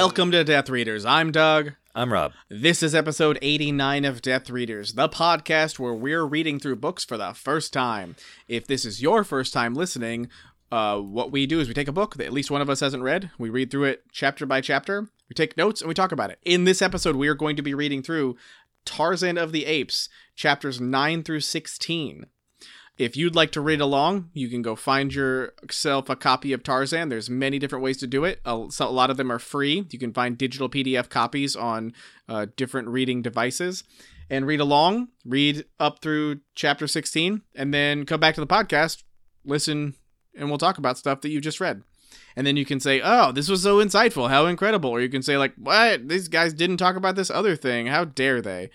Welcome to Death Readers. I'm Doug. I'm Rob. This is episode 89 of Death Readers, the podcast where we're reading through books for the first time. If this is your first time listening, uh, what we do is we take a book that at least one of us hasn't read, we read through it chapter by chapter, we take notes, and we talk about it. In this episode, we are going to be reading through Tarzan of the Apes, chapters 9 through 16. If you'd like to read along, you can go find yourself a copy of Tarzan. There's many different ways to do it. A, lot of them are free. You can find digital PDF copies on uh, different reading devices and read along, read up through chapter 16, and then come back to the podcast, listen, and we'll talk about stuff that you just read. And then you can say, oh, this was so insightful. How incredible. Or you can say, like, what? These guys didn't talk about this other thing. How dare they?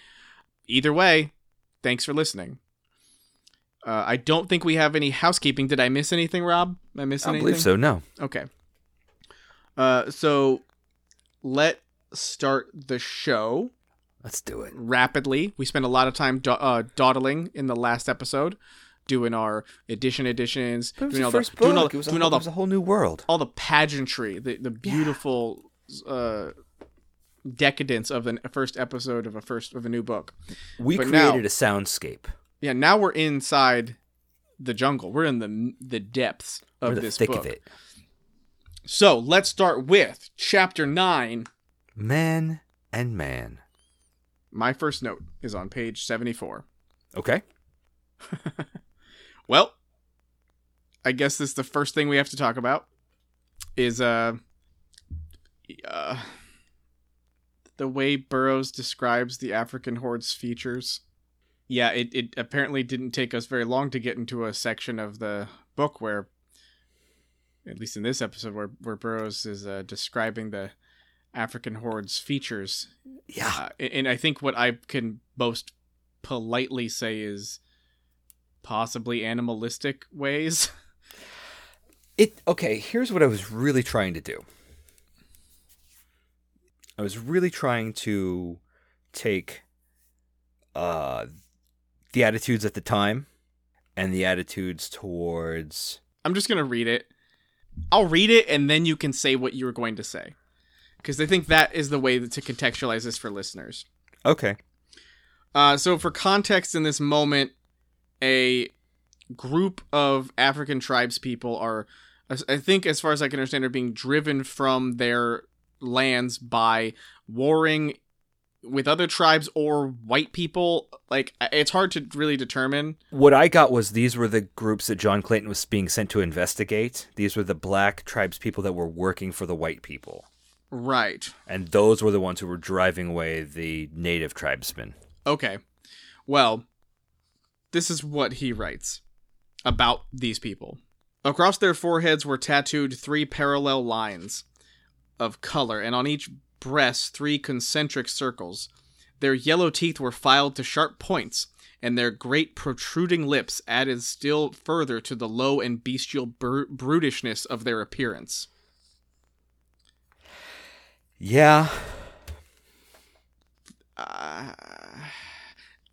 Either way, thanks for listening. Uh, I don't think we have any housekeeping. Did I miss anything, Rob? Am I missing I anything? believe so. No. Okay. Uh, so let's start the show Let's do it. rapidly. We spent a lot of time do- uh, dawdling in the last episode, doing our edition editions, But it was doing the all the doing all, it was, a doing whole, all it was the a whole new world. all the pageantry, the the beautiful uh, decadence of the first episode of a first of a new book. We But now- created a soundscape. Yeah, now we're inside the jungle. We're in the the depths of the this thick book. of it. So let's start with chapter nine. Man and man. My first note is on page seventy four. Okay. Well, I guess this is the first thing we have to talk about is uh, uh the way Burroughs describes the African horde's features. Yeah, it, it apparently didn't take us very long to get into a section of the book where at least in this episode where, where Burroughs is uh, describing the African horde's features. Yeah. Uh, and I think what I can most politely say is possibly animalistic ways. It okay, here's what I was really trying to do. I was really trying to take uh the attitudes at the time and the attitudes towards I'm just going to read it. I'll read it and then you can say what you were going to say. Because I think that is the way to contextualize this for listeners. Okay. Uh, so, for context in this moment, a group of African tribes people are, I think, as far as I can understand, are being driven from their lands by warring with other tribes or white people. Like, it's hard to really determine. What I got was these were the groups that John Clayton was being sent to investigate. These were the black tribes people that were working for the white people. Right. And those were the ones who were driving away the native tribesmen. Okay. Well, this is what he writes about these people. Across their foreheads were tattooed three parallel lines of color, and on each breast, three concentric circles. Their yellow teeth were filed to sharp points, and their great protruding lips added still further to the low and bestial br- brutishness of their appearance. Yeah. Uh,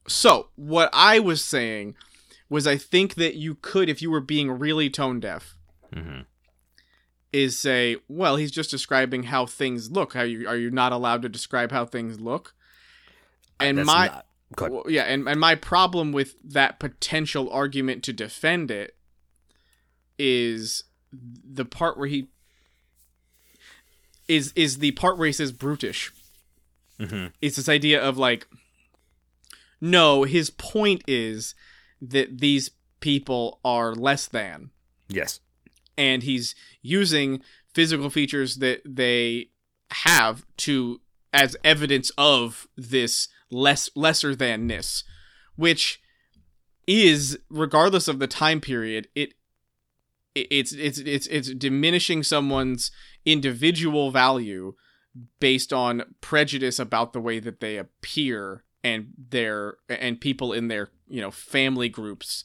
so what I was saying was I think that you could, if you were being really tone deaf, Mhm. Is say, well, he's just describing how things look. How you are you not allowed to describe how things look? And That's my not- go well, yeah, and, and my problem with that potential argument to defend it is the part where he is is the part where he says brutish Mhm. it's this idea of like no his point is that these people are less than Yes. And he's using physical features that they have to as evidence of this less lesser thanness which is regardless of the time period it it- it's it's it's it's diminishing someone's individual value based on prejudice about the way that they appear and their and people in their you know family groups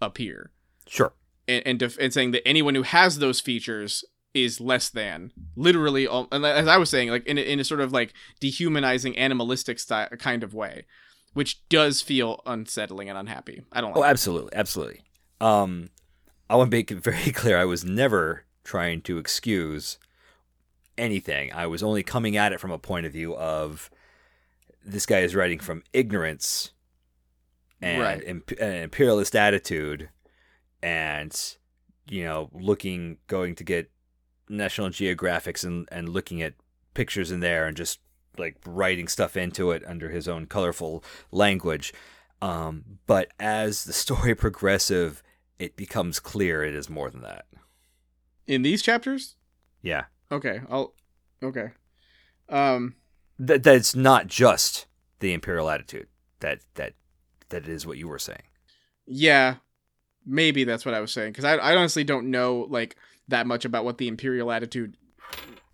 appear Sure. And and, def- and saying that anyone who has those features is less than literally and as i was saying like in a, in a sort of like dehumanizing animalistic style kind of way which does feel unsettling and unhappy i don't like Oh, absolutely, absolutely. Um, I want to make it very clear. I was never trying to excuse anything. I was only coming at it from a point of view of this guy is writing from ignorance and Right. imp- an imperialist attitude, and you know, looking going to get National Geographics and and looking at pictures in there and just like writing stuff into it under his own colorful language. Um, but as the story progressive, it becomes clear it is more than that. In these chapters? Yeah. Okay, I'll Okay. Um that that's not just the imperial attitude that that that is what you were saying yeah, maybe that's what I was saying cuz I I honestly don't know like that much about what the imperial attitude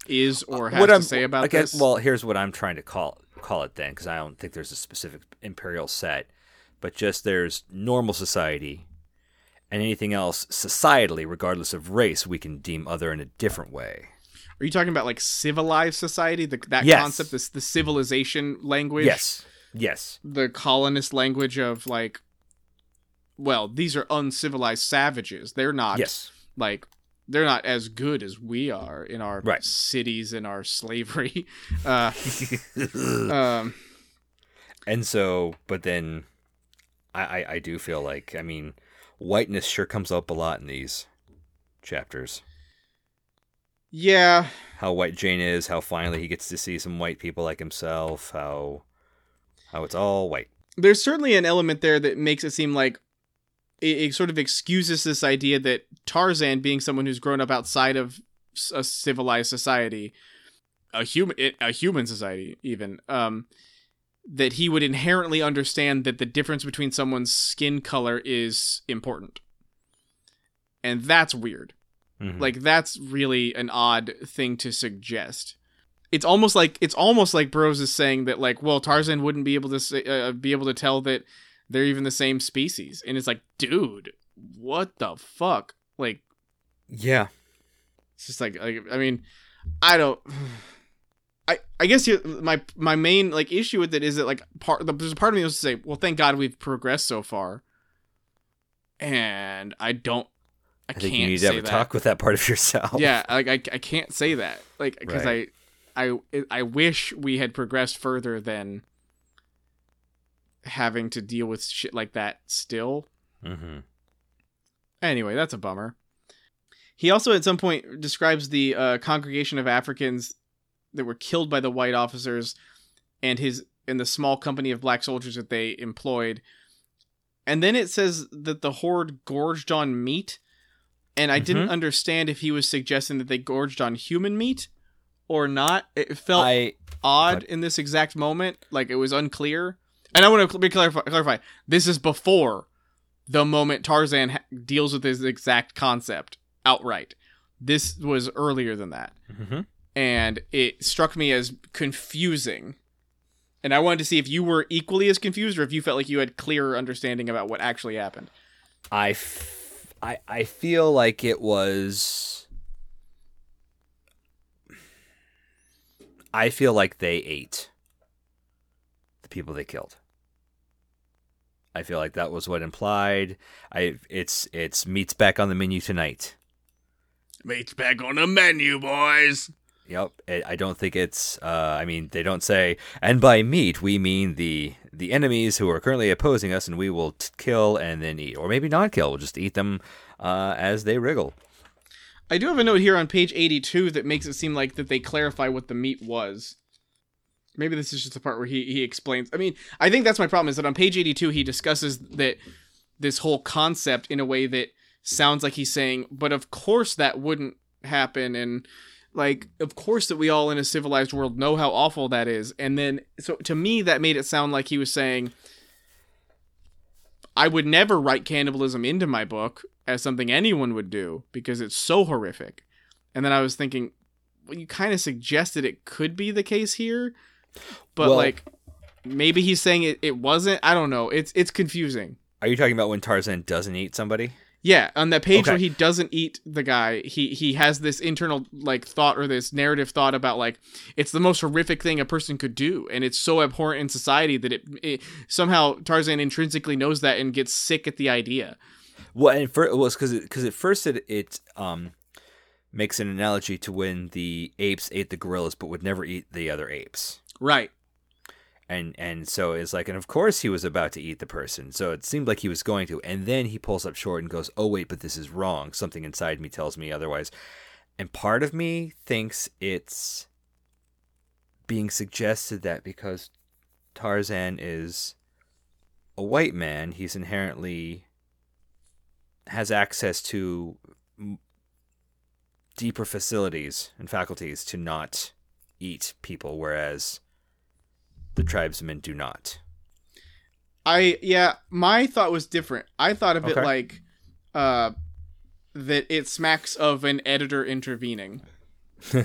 is uh, or has what to I'm, say about I guess, this. well here's what i'm trying to call call it then because i don't think there's a specific imperial set but just there's normal society and anything else societally regardless of race we can deem other in a different way Are you talking about like civilized society, the, that Yes. concept, this the civilization language? yes yes the colonist language of like well these are uncivilized savages. They're not yes. like they're not as good as we are in our Right. cities and our slavery. Uh um and so but then I, I i do feel like i mean whiteness sure comes up a lot in these chapters. Yeah. How white Jane is, how finally he gets to see some white people like himself, how how it's all white. there's certainly an element there that makes it seem like it, it sort of excuses this idea that Tarzan, being someone who's grown up outside of a civilized society, a human, a human society, even, um, that he would inherently understand that the difference between someone's skin color is important, and that's weird. Mhm. Like that's really an odd thing to suggest. It's almost like it's almost like Burroughs is saying that like, well, Tarzan wouldn't be able to say, uh, be able to tell that they're even the same species, and it's like, dude, what the fuck? Like, yeah, it's just like, like I mean, I don't. I, I guess you, my my main like issue with it is that like part there's a part of me wants to say well thank God we've progressed so far, and I don't I, I think can't you need to have a that talk with that part of yourself. yeah like I, I can't say that like because Right. I, I i wish we had progressed further than having to deal with shit like that still. Hmm anyway that's a bummer. He also at some point describes the uh, congregation of africans that were killed by the white officers and his and the small company of black soldiers that they employed. And then it says that the horde gorged on meat and i didn't Mhm. understand if he was suggesting that they gorged on human meat or not. It felt I odd in this exact moment like it was unclear and i want to clarify, clarify this is before the moment tarzan ha- deals with this exact concept outright this was earlier than that mhm. and it struck me as confusing and i wanted to see if you were equally as confused or if you felt like you had clearer understanding about what actually happened I, f- I I feel like it was. I feel like they ate people they killed. I feel like that was what implied. I it's it's meat's back on the menu tonight. meat's back on the menu boys Yep. I I don't think it's. Uh, I mean, they don't say, and by meat we mean the the enemies who are currently opposing us, and we will t- kill and then eat, or maybe not kill. We'll just eat them uh, as they wriggle. I do have a note here on page 82 that makes it seem like that they clarify what the meat was. Maybe this is just the part where he, he explains. I mean, I think that's my problem is that on page 82 he discusses that this whole concept in a way that sounds like he's saying, but of course that wouldn't happen and like of course that we all in a civilized world know how awful that is. And then so to me that made it sound like he was saying I would never write cannibalism into my book as something anyone would do because it's so horrific. And then I was thinking, well, you kind of suggested it could be the case here, but Well- like maybe he's saying it, it wasn't. I don't know. It's it's confusing. Are you talking about when Tarzan doesn't eat somebody? Yeah, on that page Okay. where he doesn't eat the guy, he he has this internal like thought or this narrative thought about like it's the most horrific thing a person could do, and it's so abhorrent in society that it, it somehow Tarzan intrinsically knows that and gets sick at the idea. Well, and for, it was because because at first it it um makes an analogy to when the apes ate the gorillas but would never eat the other apes. Right. And and so it's like and of course he was about to eat the person. So it seemed like he was going to and then he pulls up short and goes, "Oh wait, but this is wrong. Something inside me tells me otherwise." And part of me thinks it's being suggested that because Tarzan is a white man, he's inherently has access to deeper facilities and faculties to not eat people, whereas the tribesmen do not. I yeah, my thought was different. I thought of Okay. it like uh that it smacks of an editor intervening.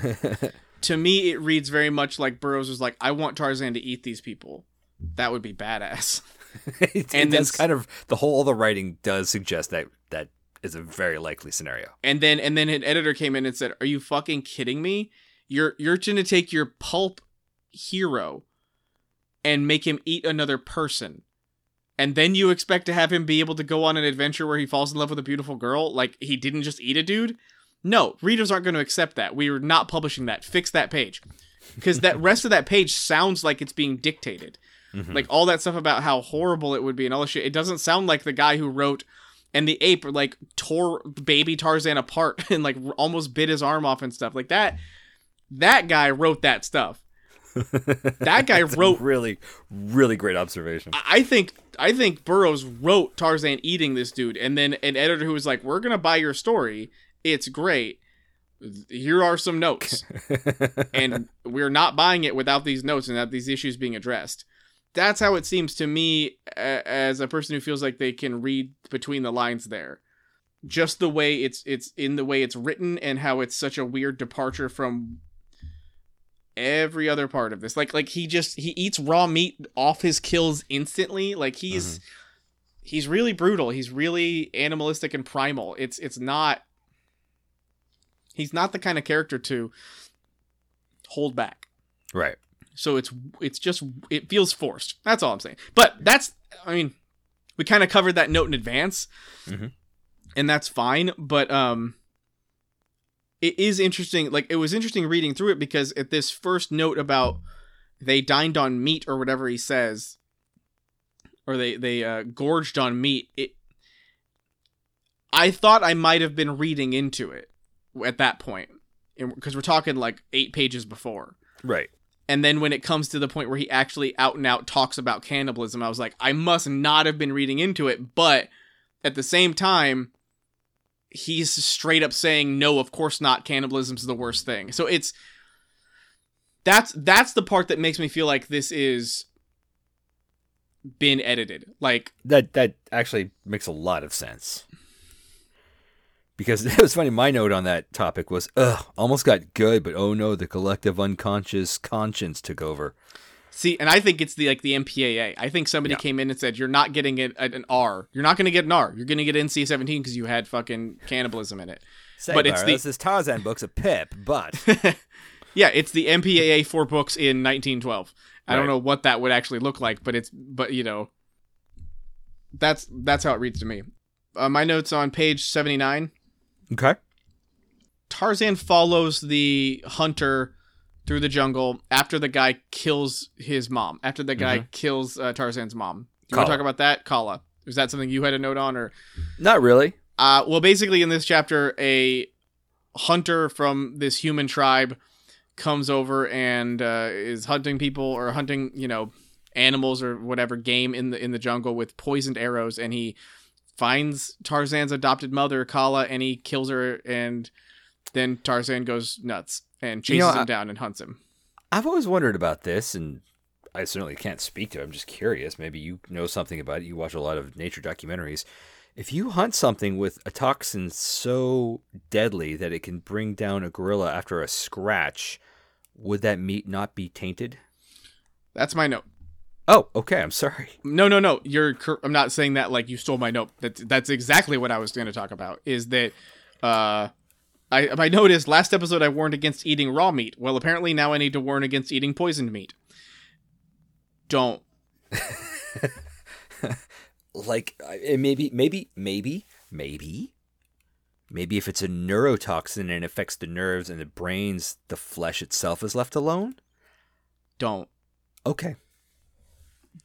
To me it reads very much like Burroughs was like I want Tarzan to eat these people. That would be badass. it, And that's kind of the whole the writing does suggest that that is a very likely scenario. And then and then an editor came in and said, "Are you fucking kidding me? You're you're going to take your pulp hero and make him eat another person." And then you expect to have him be able to go on an adventure where he falls in love with a beautiful girl like he didn't just eat a dude? No, readers aren't going to accept that. We are not publishing that. Fix that page. Cuz that rest of that page sounds like it's being dictated. Mhm. Like all that stuff about how horrible it would be and all this shit. It doesn't sound like the guy who wrote and the ape like tore baby Tarzan apart and like almost bit his arm off and stuff like that. That guy wrote that stuff. That guy That's a wrote- really really great observation. I I think I think Burroughs wrote Tarzan eating this dude, and then an editor who was like, "We're gonna buy your story. It's great. Here are some notes." and we're not buying it without these notes and without these issues being addressed. That's how it seems to me as a person who feels like they can read between the lines there. Just the way it's it's in the way it's written and how it's such a weird departure from every other part of this. Like like he just he eats raw meat off his kills instantly. Like he's he's really brutal. He's really animalistic and primal. It's it's not he's not the kind of character to hold back. right. So it's it's just it feels forced. That's all I'm saying. But that's I mean, we kind of covered that note in advance, Mhm. and that's fine. But um, it is interesting. Like it was interesting reading through it because at this first note about they dined on meat or whatever he says, or they they uh, gorged on meat. It. I thought I might have been reading into it at that point, because we're talking like eight pages before. Right. And then when it comes to the point where he actually out and out talks about cannibalism, I was like, I must not have been reading into it. But at the same time, he's straight up saying, no, of course not. Cannibalism's the worst thing. So it's that's that's the part that makes me feel like this is been edited. Like That that actually makes a lot of sense. Because it was funny, my note on that topic was, ugh, almost got good, but oh no, the collective unconscious conscience took over. See, and I think it's the like the MPAA. I think somebody Yeah. came in and said you're not getting it an R. You're not going to get an R. You're going to get NC-17 because you had fucking cannibalism in it. Say, But it's the- this Tarzan book's a pip, but yeah, it's the MPAA for books in 1912. I don't know what that would actually look like, but it's but you know, that's that's how it reads to me. Uh, my notes on page 79. okay. Tarzan follows the hunter through the jungle after the guy kills his mom. After the guy kills uh, Tarzan's mom. Do you want to talk about that, Kala? Is that something you had a note on, or? Not really. Uh, well, basically, in this chapter, a hunter from this human tribe comes over and uh, is hunting people or hunting, you know, animals or whatever game in the in the jungle with poisoned arrows, and he finds Tarzan's adopted mother, Kala, and he kills her, and then Tarzan goes nuts and chases You know, him I- down and hunts him. I've always wondered about this, and I certainly can't speak to it. I'm just curious. Maybe you know something about it. You watch a lot of nature documentaries. If you hunt something with a toxin so deadly that it can bring down a gorilla after a scratch, would that meat not be tainted? That's my note. Oh, okay. I'm sorry. No, no, no. You're. cor- I'm not saying that like you stole my note. That's that's exactly what I was going to talk about. Is that, uh, I I noticed last episode I warned against eating raw meat. Well, apparently now I need to warn against eating poisoned meat. Don't. Like, maybe, maybe, maybe, maybe, Maybe if it's a neurotoxin and it affects the nerves and the brains, the flesh itself is left alone? Don't. Okay.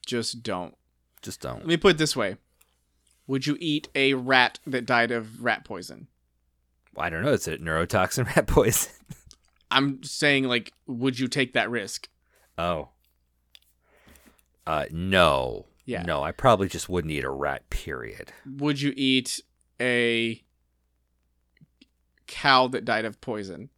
Just don't. Just don't. Let me put it this way. Would you eat a rat that died of rat poison? I don't know. It's a neurotoxin rat poison. I'm saying like would you take that risk? Oh. Uh no. Yeah. No, I probably just wouldn't eat a rat, period. Would you eat a cow that died of poison?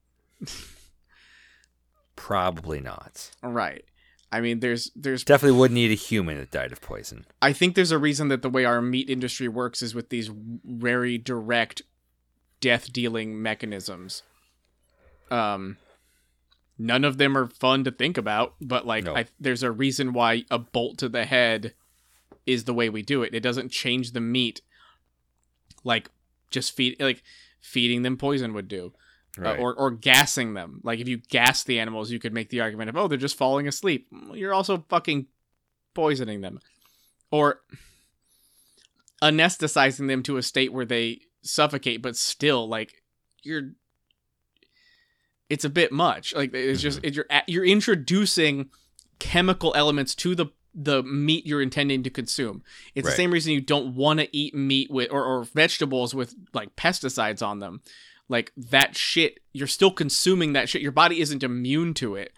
Probably not. Right. I mean there's there's Definitely wouldn't eat a human that died of poison. I think there's a reason that the way our meat industry works is with these very direct death dealing mechanisms. Um none of them are fun to think about, but like No. I, there's a reason why a bolt to the head is the way we do it. It doesn't change the meat like just feed like feeding them poison would do. Uh, or or gassing them. Like if you gas the animals, you could make the argument of, "Oh, they're just falling asleep." You're also fucking poisoning them. Or anesthetizing them to a state where they suffocate, but still like you're it's a bit much. Like it's just it, you're you're introducing chemical elements to the the meat you're intending to consume. It's the same reason you don't want to eat meat with or, or vegetables with like pesticides on them. Like that shit, you're still consuming that shit. Your body isn't immune to it.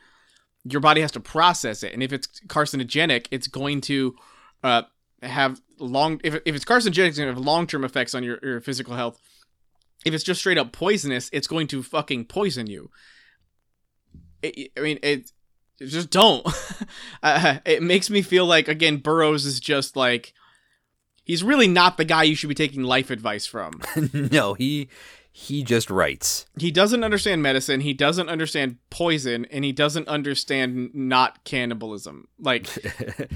Your body has to process it, and if it's carcinogenic, it's going to uh, have long. If, if it's carcinogenic, it's going to have long term effects on your, your physical health. If it's just straight up poisonous, it's going to fucking poison you. It, I mean, it just don't. uh, it makes me feel like again, Burroughs is just like he's really not the guy you should be taking life advice from. no, he he just writes. he doesn't understand medicine, he doesn't understand poison, and he doesn't understand not cannibalism. Like,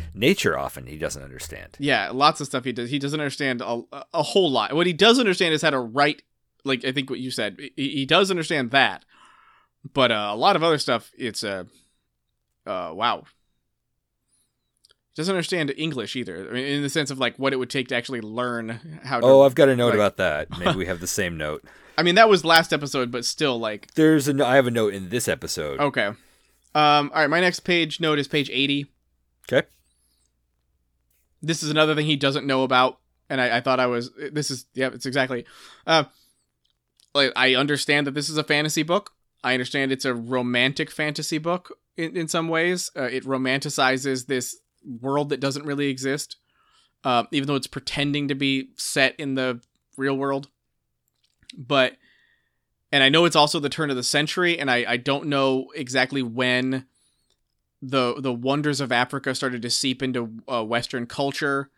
Nature often he doesn't understand. yeah, lots of stuff he does. He doesn't understand a, a whole lot. What he does understand is how to write. Like I think what you said, he, he does understand that, but uh, a lot of other stuff, it's uh, uh, wow. Doesn't understand English either. I mean, in the sense of like what it would take to actually learn how to. Oh, I've got a note like- about that. Maybe we have the same note. I mean, that was last episode, but still, like, There's a I have a note in this episode. okay. Um, all right, my next page note is page eighty. Okay. this is another thing he doesn't know about and i, I thought i was this is yeah it's exactly uh like i understand that this is a fantasy book i understand it's a romantic fantasy book in, in some ways uh, it romanticizes this world that doesn't really exist uh, even though it's pretending to be set in the real world but and i know it's also the turn of the century and i, I don't know exactly when the the wonders of Africa started to seep into uh, Western culture,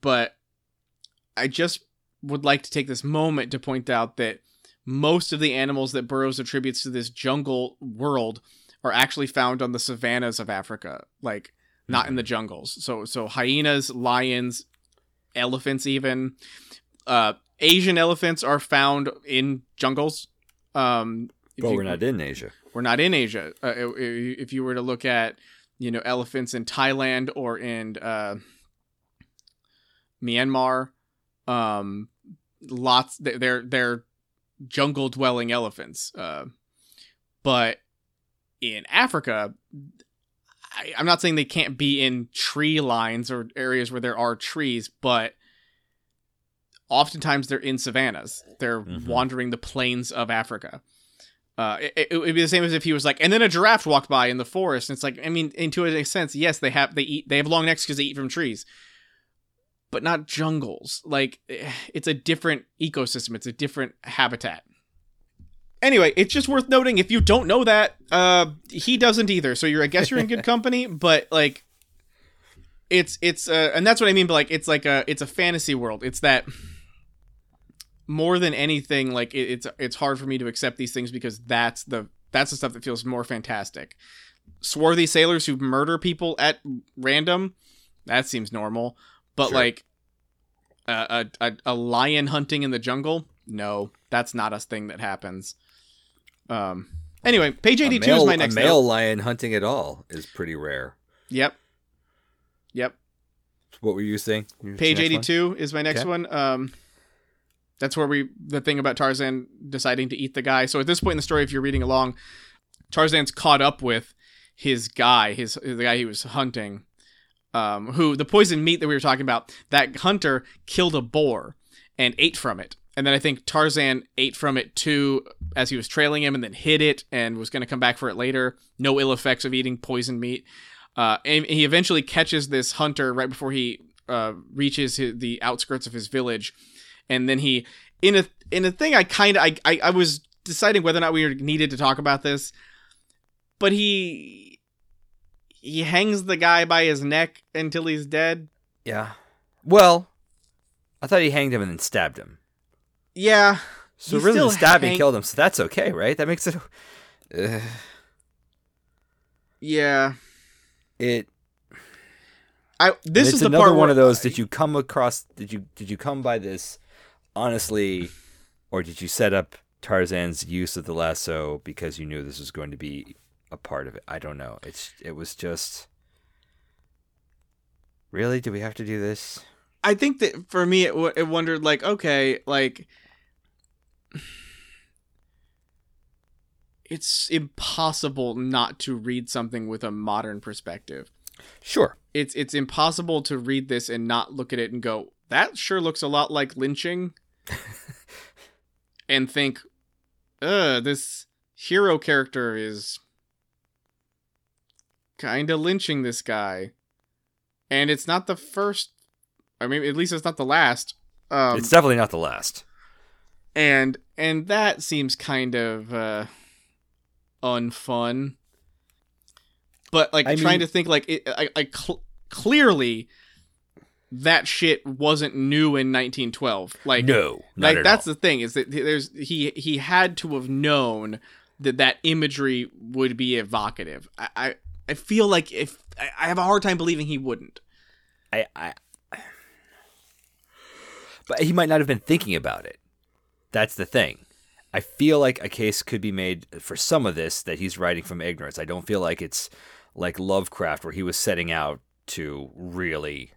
but I just would like to take this moment to point out that most of the animals that Burroughs attributes to this jungle world are actually found on the savannas of Africa, like not in the jungles. So so hyenas, lions, elephants, even uh, Asian elephants are found in jungles. Um, But you- we're not in Asia. we're not in Asia. Uh, if you were to look at, you know, elephants in Thailand or in uh, Myanmar, um, lots they- they're they're jungle dwelling elephants. Uh, but in Africa, I, I'm not saying they can't be in tree lines or areas where there are trees, but oftentimes they're in savannas. They're Mhm. wandering the plains of Africa. Uh, it, it would be the same as if he was like, and then a giraffe walked by in the forest. And it's like, I mean, into a sense, yes, they have they eat they have long necks because they eat from trees, but not jungles. Like, eh, it's a different ecosystem. It's a different habitat. Anyway, it's just worth noting if you don't know that, uh, he doesn't either. So you're, I guess, you're in good company. But like, it's it's uh, and that's what I mean. But like, it's like a it's a fantasy world. It's that more than anything, like it, it's it's hard for me to accept these things because that's the that's the stuff that feels more fantastic. Swarthy sailors who murder people at random, that seems normal. But Sure. like a, a a lion hunting in the jungle, no, that's not a thing that happens. Um. Anyway, page eighty two is my next a male note. lion hunting at all is pretty rare. Yep. Yep. What were you saying? Page one? 82 is my next Okay. one. Um, That's where we the thing about Tarzan deciding to eat the guy. So at this point in the story, if you're reading along, Tarzan's caught up with his guy, his the guy he was hunting. Um, who the poison meat that we were talking about? That hunter killed a boar and ate from it, and then I think Tarzan ate from it too as he was trailing him, and then hid it and was going to come back for it later. No ill effects of eating poison meat. Uh, and he eventually catches this hunter right before he uh, reaches his, the outskirts of his village, and then he in a in a thing I kind of I, I I was deciding whether or not we needed to talk about this, but he he hangs the guy by his neck until he's dead. Yeah. Well, I thought he hanged him and then stabbed him. Yeah. So He really, the stabbing hang- killed him. So that's okay, right? That makes it. Uh, Yeah. it. I this is the another part one of those. Did you come across? Did you did you come by this honestly, or did you set up Tarzan's use of the lasso because you knew this was going to be a part of it? I don't know. It's it was just. Really? Do we have to do this? I think that for me, it, w- it wondered like, okay, like it's impossible not to read something with a modern perspective. Sure. It's it's impossible to read this and not look at it and go, that sure looks a lot like lynching, and think, uh, this hero character is kind of lynching this guy, and it's not the first. I mean, at least it's not the last. Um, it's definitely not the last. and and that seems kind of uh unfun but like I trying mean- to think like it, I, I cl- clearly that shit wasn't new in 1912 like no, like at that's all. the thing is that there's he he had to have known that that imagery would be evocative i i, I feel like if I, I have a hard time believing he wouldn't I, I, but he might not have been thinking about it. That's the thing. I feel like a case could be made for some of this that he's writing from ignorance. I don't feel like it's like Lovecraft where he was setting out to really,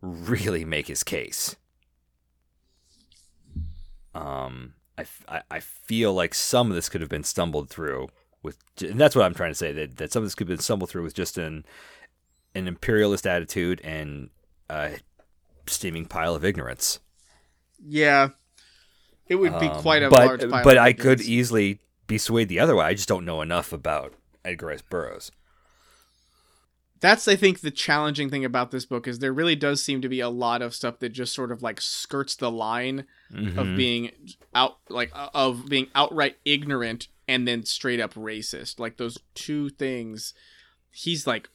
really make his case. Um, I, I- I feel like some of this could have been stumbled through with, and that's what I'm trying to say that, that some of this could have been stumbled through with just an an imperialist attitude and a steaming pile of ignorance. yeah it would be Um, quite a but, large pile But I could easily be swayed the other way. I just don't know enough about Edgar Rice Burroughs. That's i think the challenging thing about this book is there really does seem to be a lot of stuff that just sort of like skirts the line of Mhm. being out like of being outright ignorant and then straight up racist like those two things he's like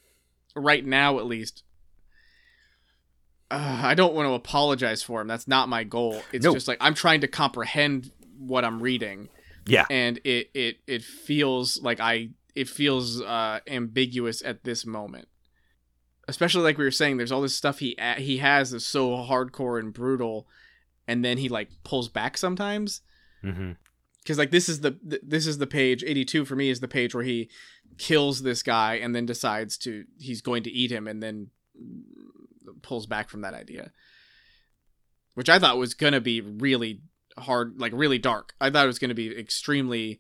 right now at least uh, i don't want to apologize for him that's not my goal it's No. just like i'm trying to comprehend what i'm reading Yeah. and it it it feels like i it feels uh ambiguous at this moment especially like we were saying there's all this stuff he he has that's so hardcore and brutal and then he like pulls back sometimes. Hmm because like this is the this is the page 82 for me is the page where he kills this guy and then decides to he's going to eat him and then pulls back from that idea. Which i thought was gonna be really hard like really dark. I thought it was gonna be extremely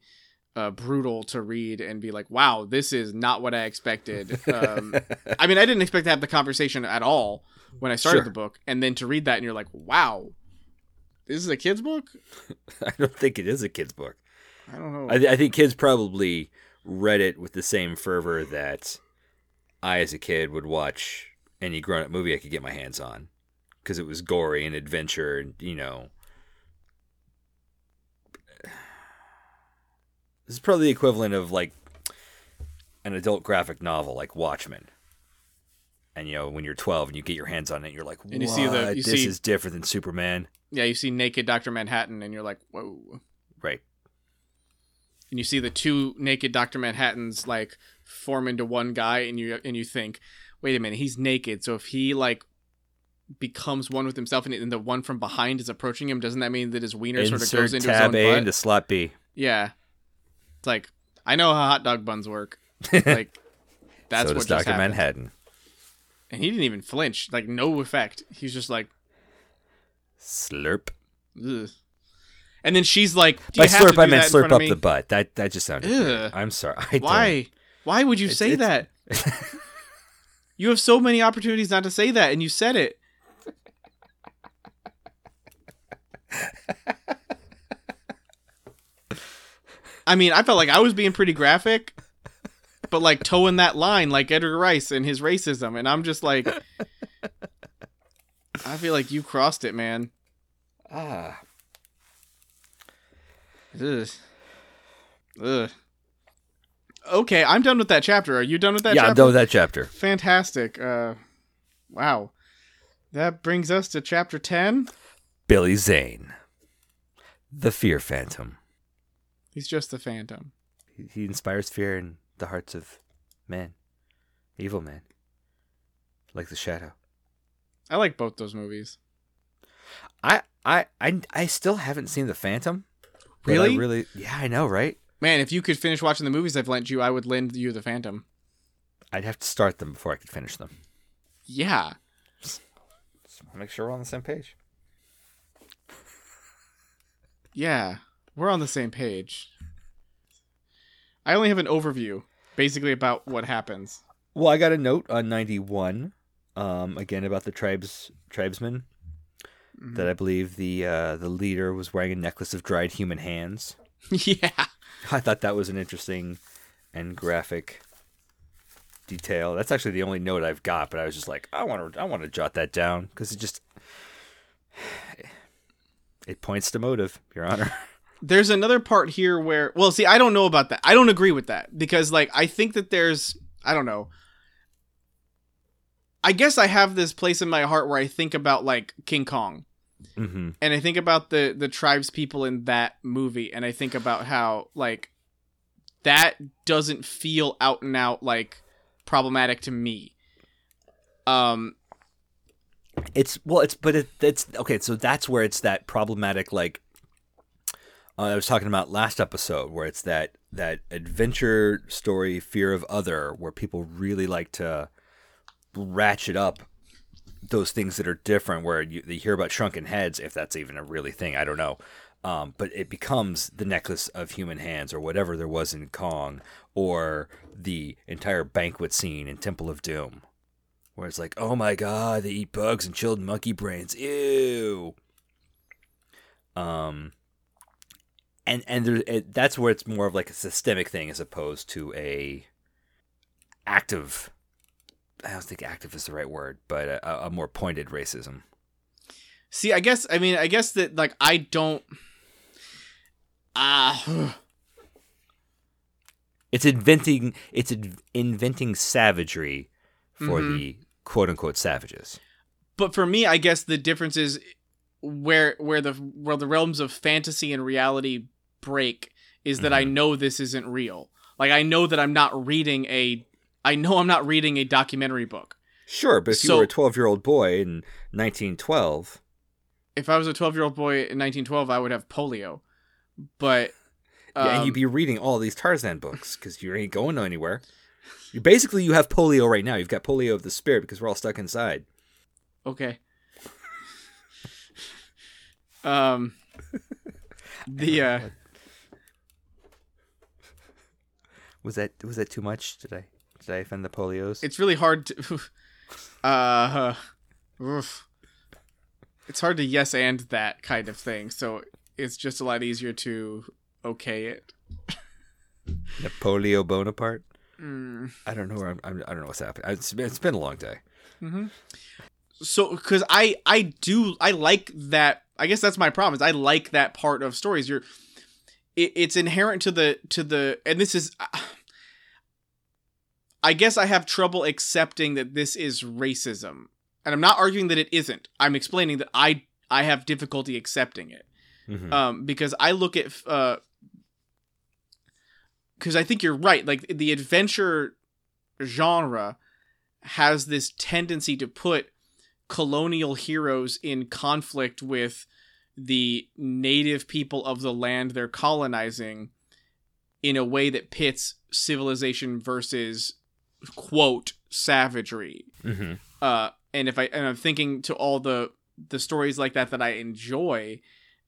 uh, brutal to read and be like wow this is not what i expected um, i mean i didn't expect to have the conversation at all when i started Sure. the book and then to read that and you're like wow this is a kid's book I don't think it is a kid's book. i don't know I, I think kids probably read it with the same fervor that I, as a kid, would watch any grown-up movie I could get my hands on because it was gory and adventure, and you know. This is probably the equivalent of like an adult graphic novel, like Watchmen. And you know, when you're 12 and you get your hands on it, you're like, And you see the- you this see- is different than Superman." Yeah, you see naked Dr. Manhattan and you're like, whoa. Right. And you see the two naked Dr. Manhattans like form into one guy and you and you think, wait a minute, he's naked. So if he like becomes one with himself and, and the one from behind is approaching him, doesn't that mean that his wiener sort of goes into his own A butt? into slot B. Yeah. It's like, I know how hot dog buns work. Like that's so what Dr. happened. Manhattan. And he didn't even flinch. Like no effect. He's just like, Slurp. Ugh. And then she's like, do By you have to slurp, I meant that in front slurp up the butt. That that just sounded. I'm sorry. I don't- Why? Why would you It's- say it's- that? You have so many opportunities not to say that, and you said it. I mean, I felt like I was being pretty graphic, but like toeing that line like Edgar Rice and his racism, and I'm just like, I feel like you crossed it, man. Ah. Ugh. Ugh. Okay, I'm done with that chapter. Are you done with that yeah, chapter? I'm done with that chapter. Fantastic. Uh, wow. That brings us to chapter 10. Billy Zane, the Fear Phantom. He's just the phantom. He, he inspires fear in the hearts of men, evil men, like the Shadow. I like both those movies. I I I, I still haven't seen the Phantom. Really? really? Yeah, I know, right? Man, if you could finish watching the movies I've lent you, I would lend you the Phantom. I'd have to start them before I could finish them. Yeah. Just make sure we're on the same page. Yeah. We're on the same page. I only have an overview, basically about what happens. Well, I got a note on 91, um, again about the tribes tribesmen Mm-hmm. that I believe the uh, the leader was wearing a necklace of dried human hands. yeah. I thought that was an interesting and graphic detail. That's actually the only note I've got, but I was just like, I want to I want to jot that down because it just it points to motive, Your Honor. there's another part here where well see i don't know about that i don't agree with that because like i think that there's i don't know i guess i have this place in my heart where i think about like king kong mm-hmm. and i think about the the tribes people in that movie and i think about how like that doesn't feel out and out like problematic to me um It's well, it's but it, it's okay. So that's where it's that problematic. Like uh, I was talking about last episode, where it's that that adventure story, fear of other, where people really like to ratchet up those things that are different. Where you, you hear about shrunken heads, if that's even a really thing, I don't know. Um, but it becomes the necklace of human hands, or whatever there was in Kong, or the entire banquet scene in Temple of Doom where it's like, oh my god, they eat bugs and chilled monkey brains. Ew. Um, and and there, it, that's where it's more of like a systemic thing as opposed to a active. I don't think active is the right word, but a, a more pointed racism. see i guess i mean i guess that like i don't ah It's inventing. It's in- inventing savagery for Mhm. the quote unquote savages. but for me i guess the difference is where where the where the realms of fantasy and reality break is that i Mhm. know this isn't real like i know that i'm not reading a i know i'm not reading a documentary book Sure, but if you were a twelve-year-old boy in 1912, if i was a 12 year old boy in 1912 i would have polio but Yeah, and um, you'd be reading all these Tarzan books because you ain't going anywhere. You basically you have polio right now. You've got polio of the spirit because we're all stuck inside. okay um the uh Was that was that too much? Did I did I offend the polios? it's really hard to uh oof. it's hard to yes and that kind of thing so it's just a lot easier to okay it Napoleon Bonaparte. mm. I don't know. Where I'm, I'm, I don't know what's happening. It's been, it's been a long day. hmm so because i i do i like that i guess that's my problem is i like that part of stories you're it, it's inherent to the to the and this is i guess i have trouble accepting that this is racism. And i'm not arguing that it isn't. I'm explaining that i i have difficulty accepting it. Mhm. um because i look at uh because i think you're right. Like the adventure genre has this tendency to put colonial heroes in conflict with the native people of the land they're colonizing in a way that pits civilization versus quote savagery Mhm. uh and if i and i'm thinking to all the the stories like that that i enjoy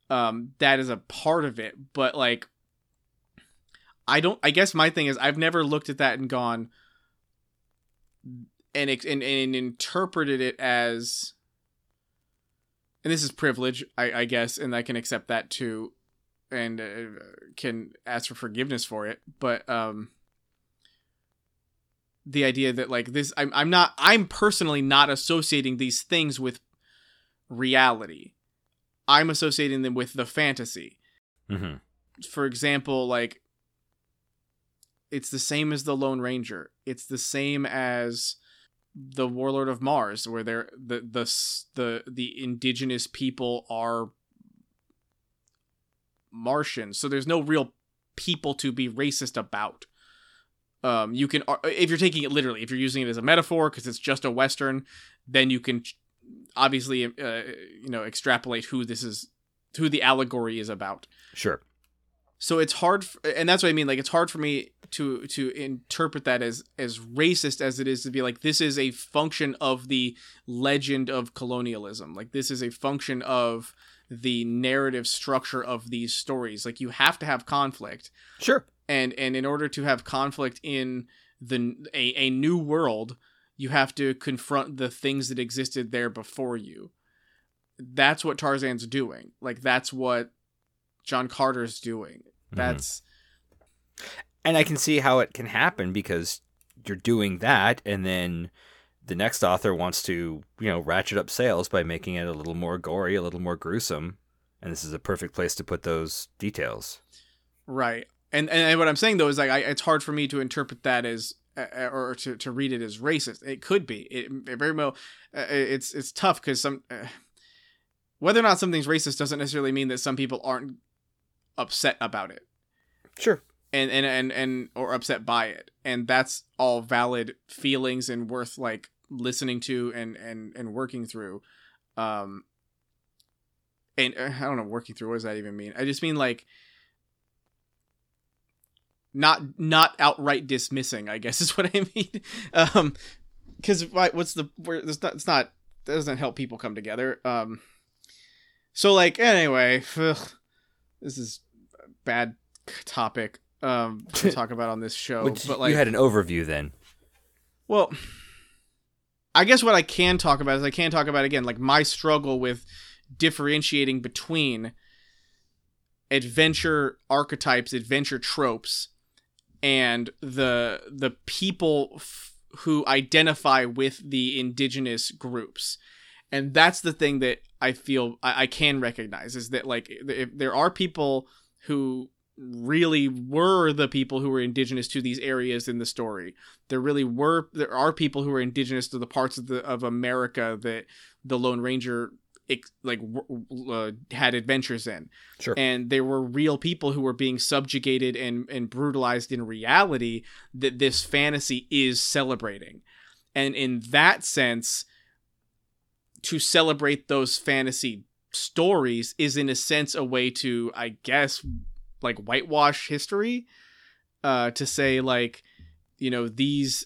um that is a part of it but like i don't i guess my thing is i've never looked at that and gone and and, and interpreted it as and this is privilege I, I guess and i can accept that too and uh, can ask for forgiveness for it but um the idea that like this I'm, I'm not i'm personally not associating these things with reality. I'm associating them with the fantasy. Mm-hmm. for example like it's the same as the lone ranger. It's the same as the warlord of mars where they're the the the the indigenous people are martians so there's no real people to be racist about. Um you can if you're taking it literally if you're using it as a metaphor because it's just a western then you can obviously uh, you know extrapolate who this is who the allegory is about. Sure. So it's hard f- and that's what i mean like it's hard for me to to interpret that as as racist as it is to be like this is a function of the legend of colonialism. Like this is a function of the narrative structure of these stories. Like you have to have conflict. Sure. and and in order to have conflict in the a, a new world you have to confront the things that existed there before you. That's what tarzan's doing. Like that's what john carter's doing Mhm. that's and I can see how it can happen because you're doing that, and then the next author wants to, you know, ratchet up sales by making it a little more gory, a little more gruesome, and this is a perfect place to put those details. right and and what i'm saying though is like I, it's hard for me to interpret that as uh, or to, to read it as racist it could be it, it very well uh, it's it's tough because some uh, whether or not something's racist doesn't necessarily mean that some people aren't upset about it. Sure. and and and and or upset by it. And that's all valid feelings and worth like listening to and and and working through. Um and uh, i don't know working through what does that even mean? I just mean like not not outright dismissing i guess is what i mean. Um because what's the where it's not it's not that doesn't help people come together. Um so like anyway ugh, this is a bad topic um to talk about on this show Which but like you had an overview then. well i guess what i can talk about is i can talk about again like my struggle with differentiating between adventure archetypes adventure tropes and the the people f- who identify with the indigenous groups and that's the thing that i feel i, I can recognize is that like if there are people who really were the people who were indigenous to these areas in the story. There really were there are people who are indigenous to the parts of the of america that the lone ranger like uh, had adventures in. Sure. and there were real people who were being subjugated and and brutalized in reality that this fantasy is celebrating. And in that sense to celebrate those fantasy stories is in a sense a way to i guess like whitewash history uh to say like you know these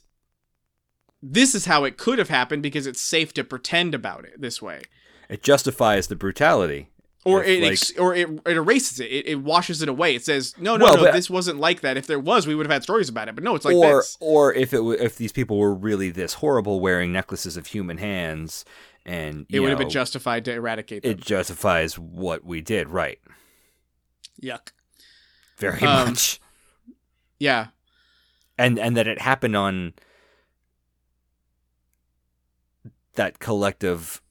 this is how it could have happened because it's safe to pretend about it this way. It justifies the brutality. or it like- ex- or it, it erases it. it it washes it away. It says no no Well, no this wasn't like that. If there was we would have had stories about it. But no it's like or this. or if it w- if these people were really this horrible wearing necklaces of human hands and it would have been justified to eradicate them. it justifies what we did right. Yuck. Very Um, much. yeah. And and that it happened on that collective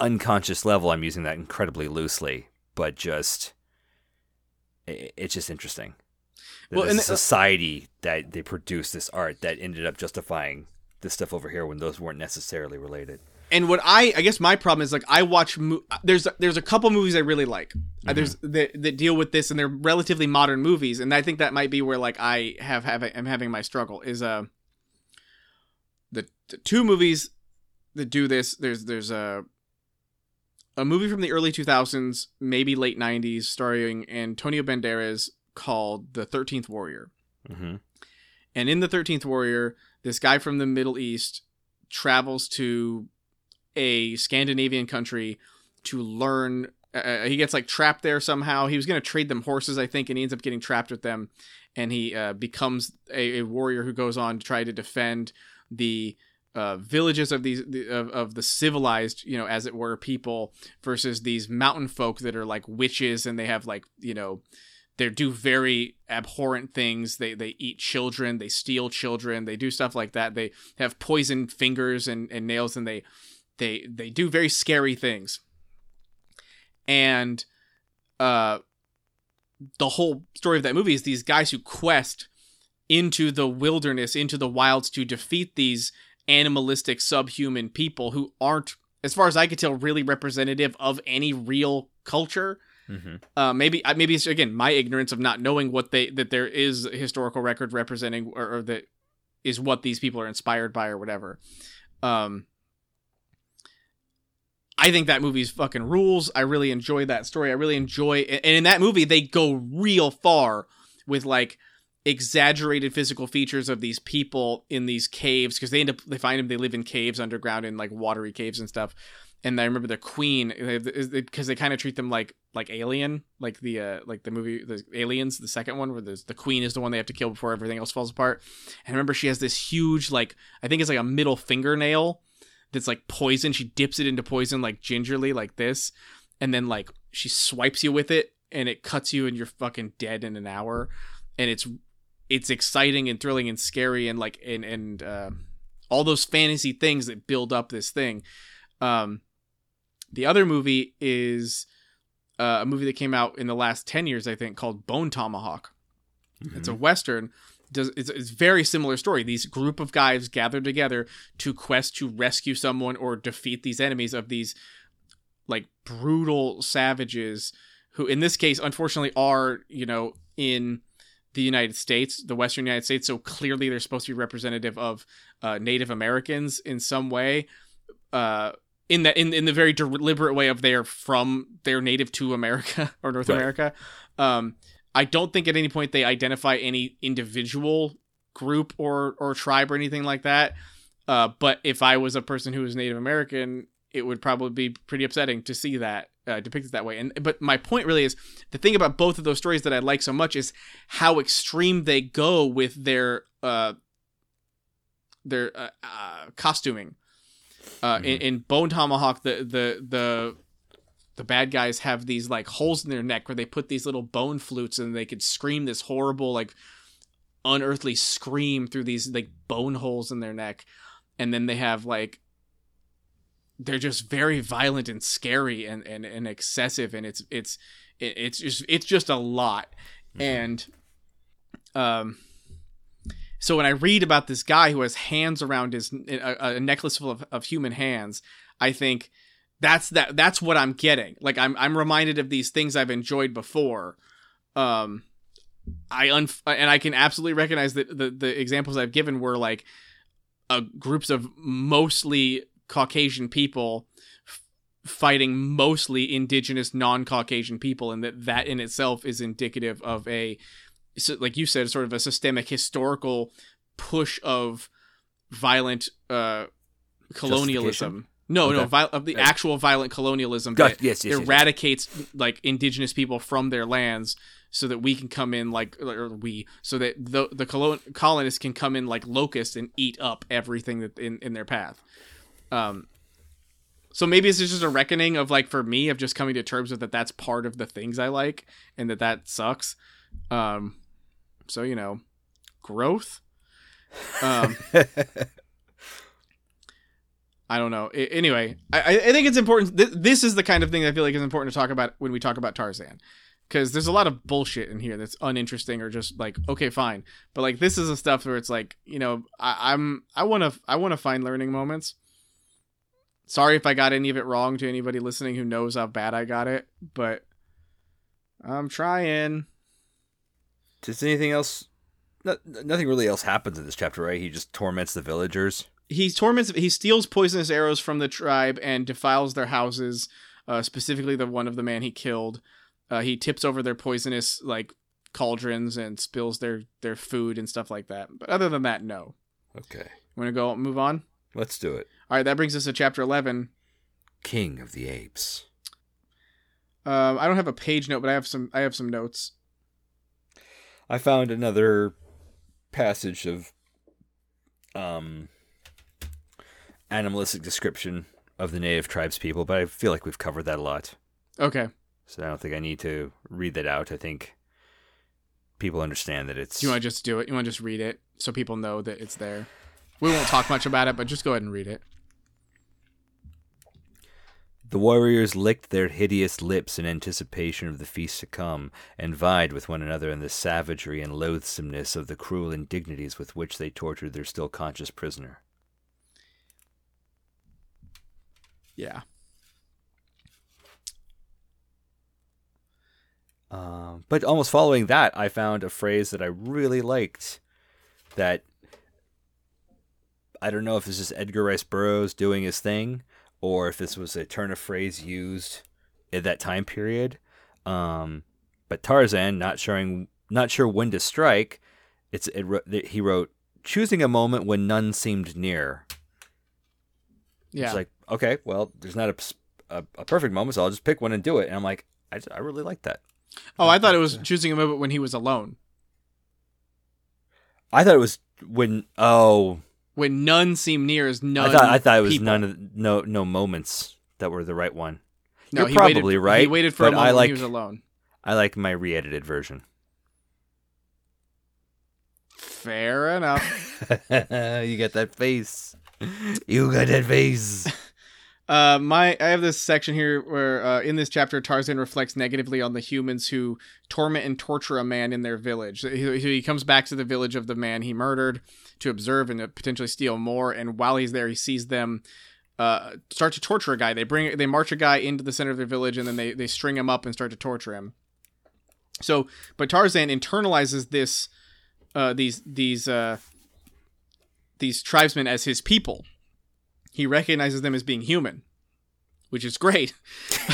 unconscious level i'm using that incredibly loosely but just i it's just interesting. That Well, a the- society that they produced this art that ended up justifying this stuff over here when those weren't necessarily related and what I I guess my problem is like I watch mo- there's there's a couple movies I really like. Uh, there's that, that deal with this and they're relatively modern movies and I think that might be where like I have have I'm having my struggle is uh the, the two movies that do this there's there's a a movie from the early 2000s maybe late 90s starring Antonio Banderas called The 13th Warrior. Mm-hmm. and in the 13th Warrior, this guy from the Middle East travels to a Scandinavian country to learn uh, he gets like trapped there somehow. He was going to trade them horses, I think, and he ends up getting trapped with them. And he uh, becomes a, a, warrior who goes on to try to defend the uh, villages of these the, of, of the civilized, you know, as it were, people versus these mountain folk that are like witches and they have like you know they do very abhorrent things. They they eat children, they steal children, they do stuff like that. They have poisoned fingers and, and nails, and they they they do very scary things. And uh, the whole story of that movie is these guys who quest into the wilderness, into the wilds to defeat these animalistic subhuman people who aren't, as far as I could tell, really representative of any real culture Mm-hmm. Uh, maybe maybe it's again my ignorance of not knowing what they that there is a historical record representing or, or that is what these people are inspired by or whatever. Um, I think that movie's fucking rules. I really enjoy that story. I really enjoy, and in that movie they go real far with like exaggerated physical features of these people in these caves because they end up they find them they live in caves underground in like watery caves and stuff and I remember the Queen because they kind of treat them like like Alien, like the uh, like the movie the Aliens, the second one where the the Queen is the one they have to kill before everything else falls apart. And I remember she has this huge like I think it's like a middle fingernail that's like poison. She dips it into poison like gingerly like this, and then like she swipes you with it, and it cuts you, and you're fucking dead in an hour. And it's it's exciting and thrilling and scary and like and and uh, all those fantasy things that build up this thing. Um, the other movie is uh, a movie that came out in the last 10 years, I think, called Bone Tomahawk. Mm-hmm. It's a Western. Does, it's, it's a very similar story. These group of guys gather together to quest to rescue someone or defeat these enemies of these like brutal savages who in this case unfortunately are you know in the united states the western united states so clearly they're supposed to be representative of uh, native americans in some way uh, in that in, in the very deliberate way of they're from they're native to America or North right. America. Um, I don't think at any point they identify any individual group or or tribe or anything like that. Uh, but if I was a person who was Native American, it would probably be pretty upsetting to see that uh, depicted that way. And but my point really is the thing about both of those stories that I like so much is how extreme they go with their uh, their uh, uh costuming. Uh, mm-hmm. in, in Bone Tomahawk, the the the the bad guys have these like holes in their neck where they put these little bone flutes and they could scream this horrible like unearthly scream through these like bone holes in their neck. And then they have like they're just very violent and scary and and, and excessive. And it's it's it's just it's just a lot. Mm-hmm. and um so when I read about this guy who has hands around his a, a necklace full of, of human hands, I think that's that that's what I'm getting. Like I'm I'm reminded of these things I've enjoyed before. Um I un and I can absolutely recognize that the the examples I've given were like uh, groups of mostly Caucasian people f- fighting mostly indigenous non-Caucasian people and that that in itself is indicative of a like you said, sort of a systemic historical push of violent uh, colonialism. No, okay. no, vi- of the actual violent colonialism that yes, yes, eradicates yes, like indigenous people from their lands, so that we can come in like or we, so that the the colon- colonists can come in like locusts and eat up everything that in in their path. Um, so maybe it's just a reckoning of like for me of just coming to terms with that that's part of the things I like and that that sucks. Um, so you know, growth. Um, I don't know. I, anyway, I, I think it's important. Th- this is the kind of thing I feel like is important to talk about when we talk about Tarzan, because there's a lot of bullshit in here that's uninteresting or just like okay, fine. But like this is the stuff where it's like you know I, I'm I want to I want to find learning moments. Sorry if I got any of it wrong to anybody listening who knows how bad I got it, but I'm trying. Does anything else? No, nothing really else happens in this chapter, right? He just torments the villagers. He torments. He steals poisonous arrows from the tribe and defiles their houses. Uh, specifically, the one of the man he killed. Uh, he tips over their poisonous like cauldrons and spills their their food and stuff like that. But other than that, no. Okay. Want to go move on? Let's do it. All right, that brings us to chapter eleven. King of the Apes. Um, I don't have a page note, but I have some. I have some notes. I found another passage of um animalistic description of the native tribes people, but I feel like we've covered that a lot. Okay. So I don't think I need to read that out. I think people understand that it's Do you want to just do it? You want to just read it so people know that it's there? We won't talk much about it, but just go ahead and read it. The warriors licked their hideous lips in anticipation of the feast to come, and vied with one another in the savagery and loathsomeness of the cruel indignities with which they tortured their still conscious prisoner. Yeah. Um, but almost following that, I found a phrase that I really liked. That I don't know if this is Edgar Rice Burroughs doing his thing, or if this was a turn of phrase used at that time period. Um, but Tarzan, not showing, not sure when to strike, it's it, he wrote, choosing a moment when none seemed near. Yeah. It's like, okay, well, there's not a a perfect moment, so I'll just pick one and do it. And I'm like, I, I really like that. oh, I thought it was choosing a moment when he was alone. I thought it was when oh When none seem near as none. I thought I thought it was people. none of no no moments that were the right one. No, You're he probably waited, right, He waited for a moment I when like he was alone. I like my re-edited version. Fair enough. you got that face. You got that face. Uh, my I have this section here where uh, in this chapter Tarzan reflects negatively on the humans who torment and torture a man in their village. He, he comes back to the village of the man he murdered to observe and to potentially steal more. And while he's there, he sees them uh, start to torture a guy. They bring they march a guy into the center of their village and then they they string him up and start to torture him. So, but Tarzan internalizes this uh, these these uh, these tribesmen as his people he recognizes them as being human, which is great,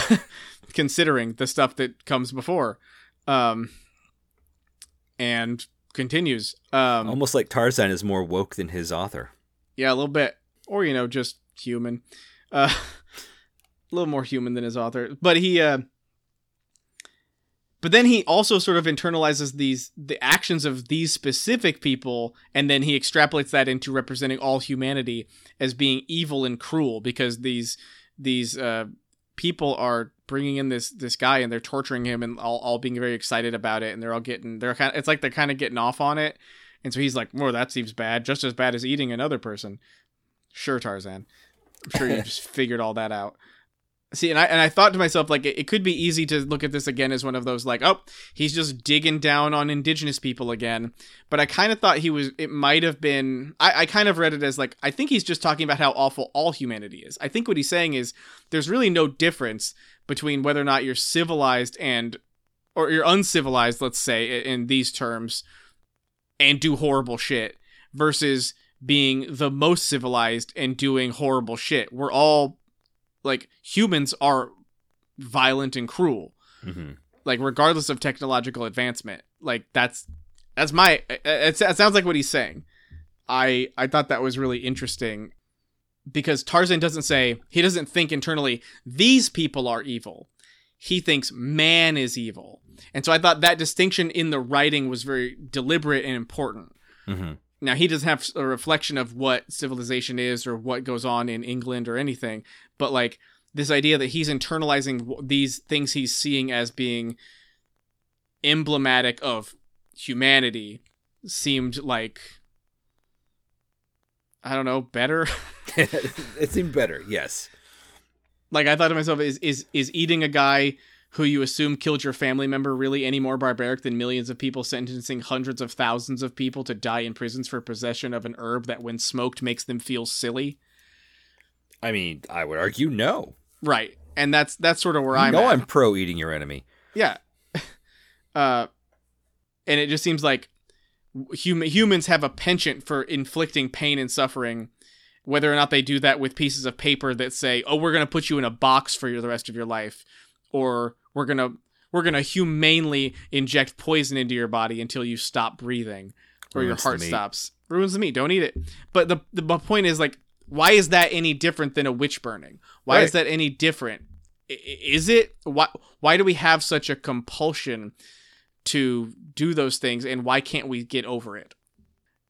considering the stuff that comes before. Um, and continues. Um, Almost like Tarzan is more woke than his author. yeah, a little bit, or you know, just human. Uh, a little more human than his author, but he. Uh, but then he also sort of internalizes these the actions of these specific people, and then he extrapolates that into representing all humanity as being evil and cruel because these these uh, people are bringing in this this guy and they're torturing him and all, all being very excited about it and they're all getting they're kind of, it's like they're kind of getting off on it. And so he's like well that seems bad just as bad as eating another person. Sure tarzan. I'm sure you just figured all that out see and i and i thought to myself like it, it could be easy to look at this again as one of those like oh he's just digging down on indigenous people again. But i kind of thought he was it might have been I, I kind of read it as like i think he's just talking about how awful all humanity is. I think what he's saying is there's really no difference between whether or not you're civilized and or you're uncivilized let's say in these terms and do horrible shit versus being the most civilized and doing horrible shit. We're all like humans are violent and cruel. Hmm like regardless of technological advancement like that's that's my it, it, sounds like what he's saying. I i thought that was really interesting because tarzan doesn't say he doesn't think internally these people are evil. He thinks man is evil. And so i thought that distinction in the writing was very deliberate and important. Hmm now he doesn't have a reflection of what civilization is or what goes on in England or anything, but like this idea that he's internalizing these things he's seeing as being emblematic of humanity seemed like I don't know, better. it seemed better. Yes. like I thought to myself is is is eating a guy who you assume killed your family member really any more barbaric than millions of people sentencing hundreds of thousands of people to die in prisons for possession of an herb that when smoked makes them feel silly? I mean, I would argue no. Right. And that's that's sort of where You I'm at. I'm pro eating your enemy. Yeah. uh and it just seems like hum- humans have a penchant for inflicting pain and suffering whether or not they do that with pieces of paper that say, "Oh, we're going to put you in a box for your, the rest of your life," or we're to we're to humanely inject poison into your body until you stop breathing or your Ruins the heart stops. Ruins the meat. Don't eat it. But the the point is like why is that any different than a witch burning? Why is that any different is it why why do we have such a compulsion to do those things and why can't we get over it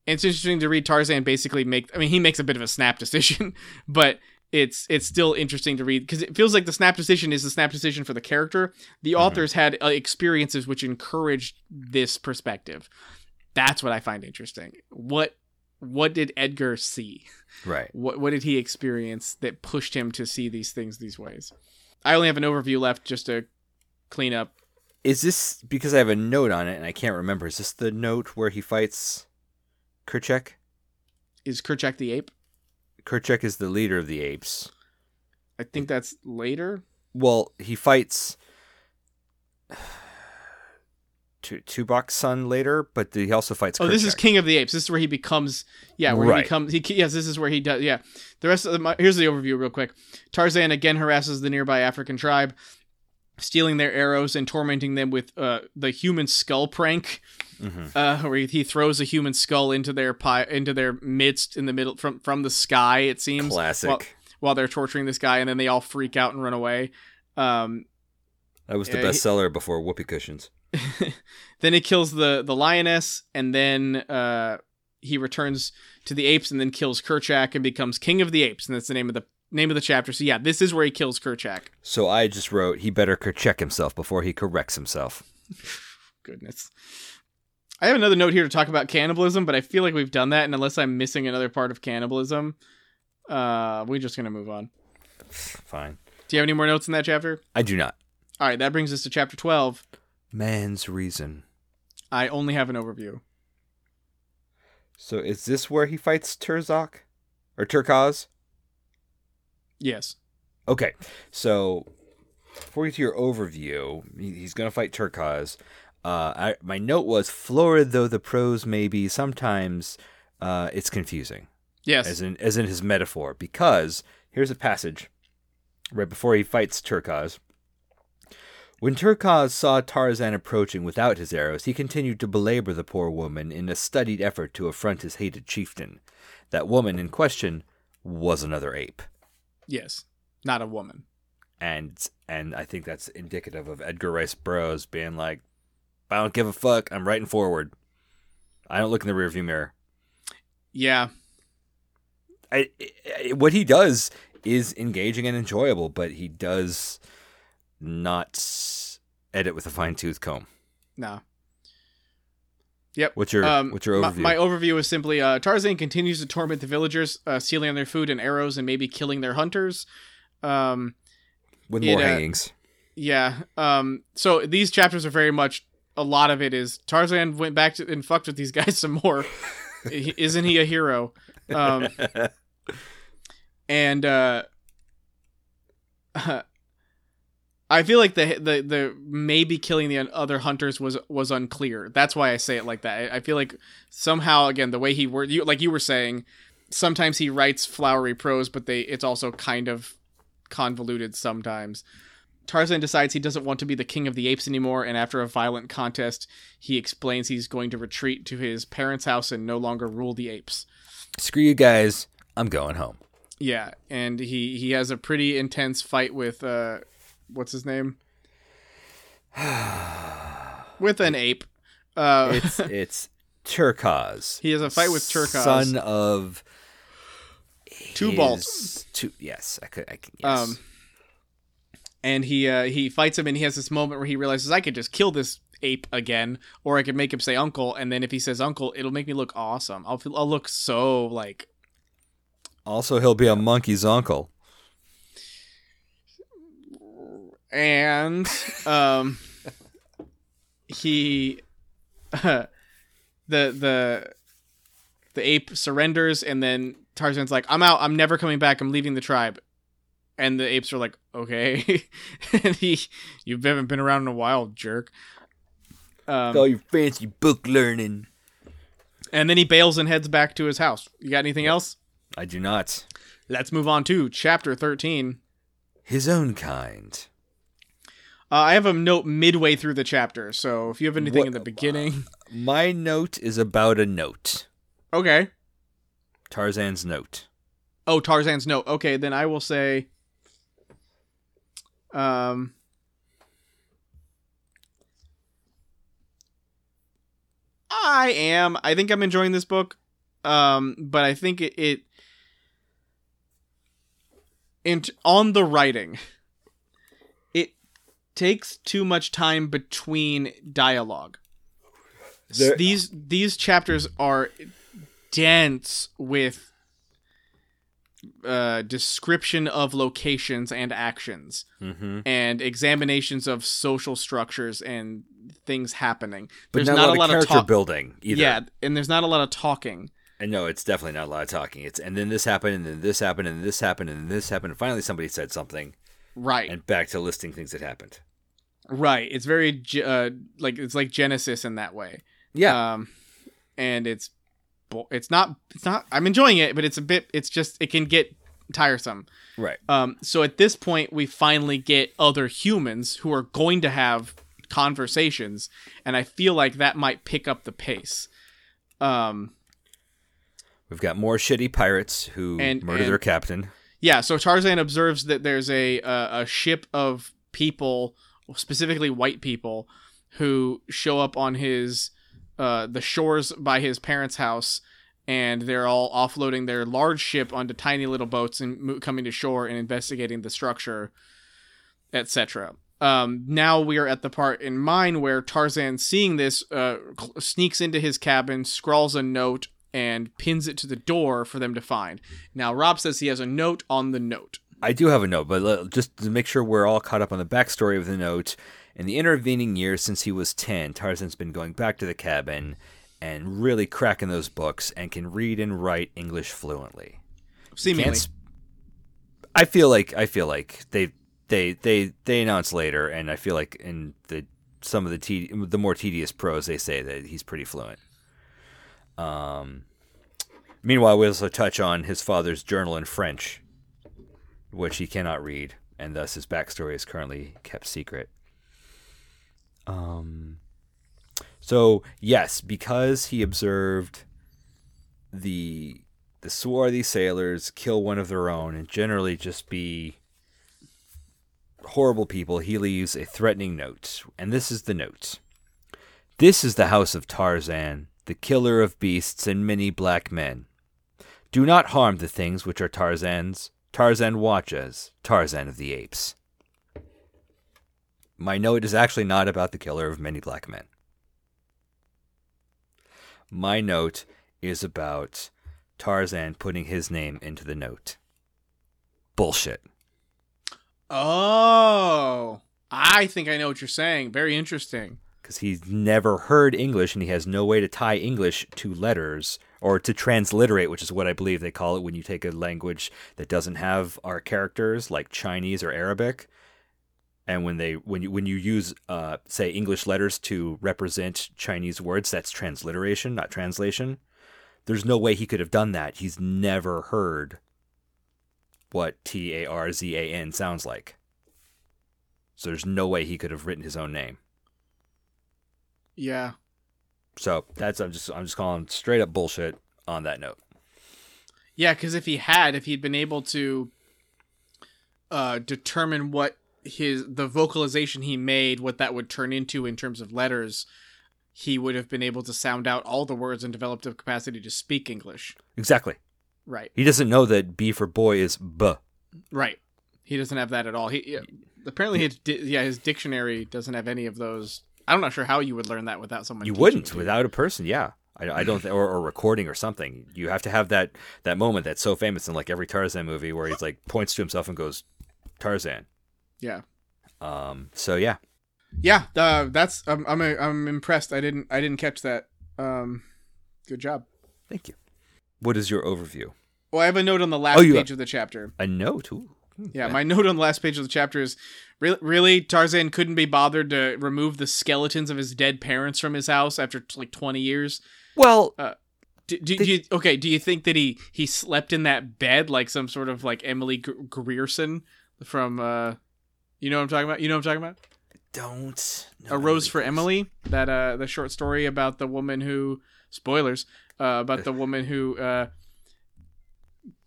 and it's interesting to read tarzan basically make i mean he makes a bit of a snap decision but it's it's still interesting to read because it feels like the snap decision is the snap decision for the character the authors had uh, experiences which encouraged this perspective that's what i find interesting what what did edgar see Right. what what did he experience that pushed him to see these things these ways? I only have an overview left just to clean up. Is this because I have a note on it and I can't remember? Is this the note where he fights Kerchak? Is Kerchak the ape? Kerchak is the leader of the apes. I think that's later. Well, he fights Tu- Tubok's son later, but he also fights. Oh, this is King of the Apes. This is where he becomes. Yeah, where he becomes. He yes, this is where he does. Yeah, the rest of the here's the overview real quick. Tarzan again harasses the nearby African tribe, stealing their arrows and tormenting them with uh, the human skull prank. Mhm. uh, where he, throws a human skull into their pi- into their midst in the middle from from the sky. It seems classic. while, while they're torturing this guy, and then they all freak out and run away. Um, that was the yeah, he- bestseller before Whoopee Cushions. then he kills the the lioness, and then uh, he returns to the apes, and then kills Kerchak and becomes king of the apes, and that's the name of the name of the chapter. So yeah, this is where he kills Kerchak. So I just wrote he better check himself before he corrects himself. Goodness. I have another note here to talk about cannibalism, but I feel like we've done that, and unless I'm missing another part of cannibalism, uh, we're just gonna move on. Fine. Do you have any more notes in that chapter? I do not. All right, that brings us to chapter 12. Man's reason. I only have an overview. So is this where he fights Turzok or Terkoz? Yes. Okay, so before we get to your overview, he's going to fight Terkoz. Uh, I, my note was florid though the prose may be, sometimes uh, it's confusing, Yes. as in as in his metaphor. Because here's a passage right before he fights Terkoz. When Terkoz saw Tarzan approaching without his arrows, he continued to belabor the poor woman in a studied effort to affront his hated chieftain. That woman in question was another ape. Yes. Not a woman. and and I think that's indicative of Edgar Rice Burroughs being like, I don't give a fuck. I'm writing forward. I don't look in the rearview mirror. Yeah. I, I- what he does is engaging and enjoyable, but he does not edit with a fine tooth comb. No. Yep. What's your Um, what's your my- overview? My, overview is simply uh, Tarzan continues to torment the villagers, uh, stealing on their food and arrows and maybe killing their hunters. Um, with it, more uh, hangings. yeah. Um, so these chapters are very much a lot of it is Tarzan went back to and fucked with these guys some more. Isn't he a hero? Um, and uh, I feel like the the the maybe killing the other hunters was was unclear. That's why I say it like that. I, I feel like somehow again the way he word you like you were saying, sometimes he writes flowery prose, but they it's also kind of convoluted sometimes. Tarzan decides he doesn't want to be the king of the apes anymore, and after a violent contest, he explains he's going to retreat to his parents' house and no longer rule the apes. Screw you guys. I'm going home. Yeah, and he he has a pretty intense fight with uh what's his name? with an ape. Uh It's it's Terkoz. he has a fight with Terkoz. son of Two balls. Two yes, I could. I can. Yes. Um and he uh he fights him and he has this moment where he realizes I could just kill this ape again or I could make him say uncle and then if he says uncle it'll make me look awesome. I'll feel I'll look so like also, he'll be a monkey's uncle. And um he the the the ape surrenders and then Tarzan's like I'm out. I'm never coming back. I'm leaving the tribe. And the apes are like okay. And he you haven't been around in a while jerk. Um, All your fancy book learning. and then he bails and heads back to his house. You got anything else? I do not. let's move on to chapter 13 His own kind. Uh, I have a note midway through the chapter so if you have anything What- in the beginning My note is about a note. okay Tarzan's note. Oh, Tarzan's note. Okay, then I will say. Um, I am. I think I'm enjoying this book. Um, but I think it, it in on the writing, it takes too much time between dialogue. There- these these chapters are dense with uh, description of locations and actions Mm-hmm. and examinations of social structures and things happening. But There's not, not, a lot, of character talk. building either. Yeah, and there's not a lot of talking. And no, it's definitely not a lot of talking. It's and then this happened, and then this happened, and this happened, and then this happened, and finally somebody said something, Right, and back to listing things that happened. Right. It's very uh, like it's like Genesis in that way. Yeah, Um, and it's it's not it's not. I'm enjoying it, but it's a bit. It's just it can get tiresome. right. Um, so at this point, we finally get other humans who are going to have conversations, and I feel like that might pick up the pace. Um, We've got more shitty pirates who And- murder and- their captain. yeah, so Tarzan observes that there's a uh, a ship of people, specifically white people, who show up on his uh, the shores by his parents' house, and they're all offloading their large ship onto tiny little boats and mo- coming to shore and investigating the structure, etc. Um, now we are at the part in mine where Tarzan, seeing this, uh, sneaks into his cabin, scrawls a note, and pins it to the door for them to find. Now Rob says he has a note on the note. I do have a note, but just to make sure we're all caught up on the backstory of the note. In the intervening years since he was 10, Tarzan's been going back to the cabin and really cracking those books and can read and write English fluently. Seemingly, sp- I feel like I feel like they they they they announce later, and I feel like in the some of the te- the more tedious prose they say that he's pretty fluent. Um, meanwhile, we also touch on his father's journal in French, which he cannot read, and thus his backstory is currently kept secret. Um, so yes, because he observed the the swarthy sailors kill one of their own and generally just be horrible people, he leaves a threatening note. And this is the note This is the house of Tarzan, the killer of beasts and many black men. Do not harm the things which are Tarzan's. Tarzan watches, Tarzan of the apes. My note is actually not about the killer of many black men. My note is about Tarzan putting his name into the note. Bullshit. Oh, I think I know what you're saying. Very interesting. Because he's never heard English and he has no way to tie English to letters or to transliterate, which is what I believe they call it when you take a language that doesn't have our characters, like Chinese or Arabic. And when they when you when you use uh, say English letters to represent Chinese words, that's transliteration, not translation. There's no way he could have done that. He's never heard what T A R Z A N sounds like. So there's no way he could have written his own name. Yeah. So that's I'm just I'm just calling straight up bullshit on that note. Yeah, because if he had, if he'd been able to uh, determine what his the vocalization he made, what that would turn into in terms of letters, he would have been able to sound out all the words and developed a capacity to speak English. Exactly. Right. He doesn't know that B for boy is b. Right. He doesn't have that at all. He apparently his di- yeah his dictionary doesn't have any of those. I'm not sure how you would learn that without someone. You wouldn't you. without a person. Yeah, I, I don't th- or, or recording or something. You have to have that that moment that's so famous in like every Tarzan movie where he's like points to himself and goes Tarzan. Yeah. Um. So yeah, Yeah. Uh, that's I'm I'm I'm impressed. I didn't I didn't catch that. Um, good job. thank you. What is your overview? Well, I have a note on the last Oh, page of the chapter. A note. Ooh. Yeah, my note on the last page of the chapter is really, really Tarzan couldn't be bothered to remove the skeletons of his dead parents from his house after like 20 years. Well, Do, do, do you, okay, do you think that he he slept in that bed like some sort of like Emily Gr- Grierson from uh you know what I'm talking about? You know what I'm talking about? don't. A Rose for Emily, that uh the short story about the woman who spoilers, uh about the woman who uh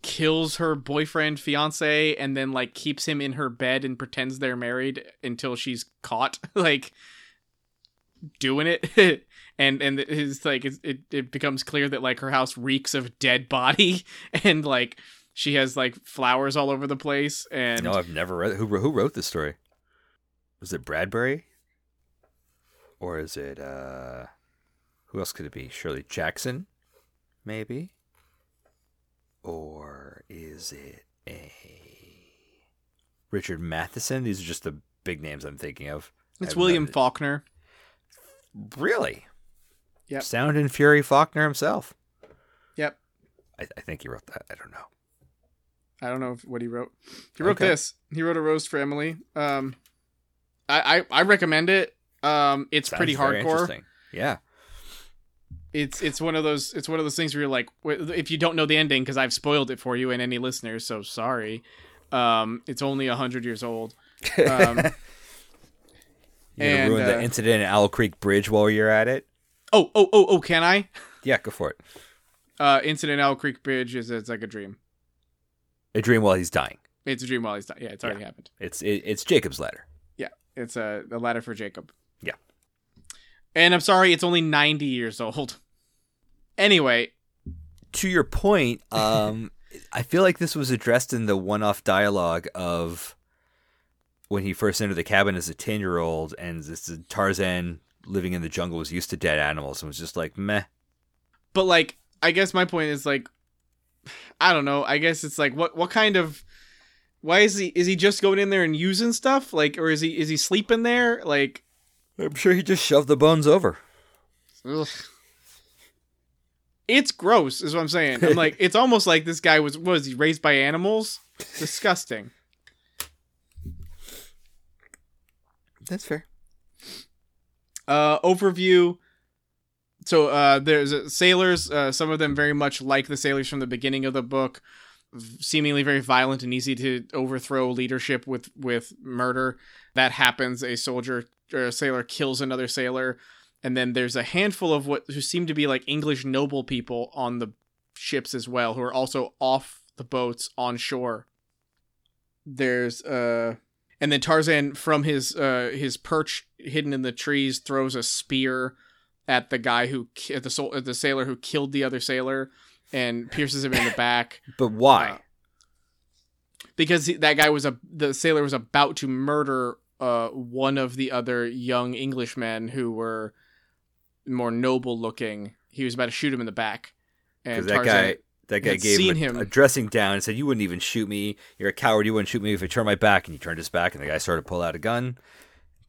kills her boyfriend fiance and then like keeps him in her bed and pretends they're married until she's caught like doing it and and it's like it, it, becomes clear that like her house reeks of dead body and like she has like flowers all over the place and No, I've never read. Who who wrote this story? Was it Bradbury? Or is it uh who else could it be? Shirley Jackson? Maybe? Or is it a Richard Matheson? These are just the big names I'm thinking of. it's William. Faulkner. Really? Yep. Sound and Fury Faulkner himself. Yep. I, I think he wrote that. I don't know. I don't know if, what he wrote. He wrote Okay. this. He wrote a roast for Emily. Um, I I, I recommend it. Um, it's Sounds pretty hardcore. interesting. Yeah. It's it's one of those it's one of those things where you're like, if you don't know the ending, because I've spoiled it for you and any listeners, so sorry. Um, it's only a hundred years old. Um, You're gonna and, ruin uh, the incident at Owl Creek Bridge while you're at it? oh oh oh oh, can I? Yeah, go for it. Uh, Incident Owl Creek Bridge is it's like a dream. A dream while he's dying. It's a dream while he's dying Yeah, it's already happened. It's it, it's Jacob's ladder. Yeah, it's a, a ladder for Jacob. Yeah. And I'm sorry, it's only 90 years old. Anyway, To your point, um, I feel like this was addressed in the one-off dialogue of when he first entered the cabin as a ten-year-old, and this is Tarzan living in the jungle was used to dead animals and was just like meh. but like, I guess my point is like, I don't know. I guess it's like, what what kind of, why is he is he just going in there and using stuff like, or is he is he sleeping there like? I'm sure he just shoved the bones over. Ugh. It's gross, is what I'm saying. I'm like, it's almost like this guy was was he raised by animals? Disgusting. That's fair. uh overview so uh there's uh, sailors uh, some of them very much like the sailors from the beginning of the book seemingly very violent and easy to overthrow leadership with with murder that happens a soldier or a sailor kills another sailor and then there's a handful of what who seem to be like english noble people on the ships as well who are also off the boats on shore there's uh and then Tarzan from his uh his perch hidden in the trees throws a spear at the guy who at the sol- at the sailor who killed the other sailor and pierces him in the back But why? Uh, because he, that guy was a the sailor was about to murder uh one of the other young Englishmen who were more noble looking. He was about to shoot him in the back, and that Tarzan. guy that guy gave him, a, him. a dressing down and said, "You wouldn't even shoot me. You're a coward. You wouldn't shoot me if I turned my back." And he turned his back, and the guy started to pull out a gun.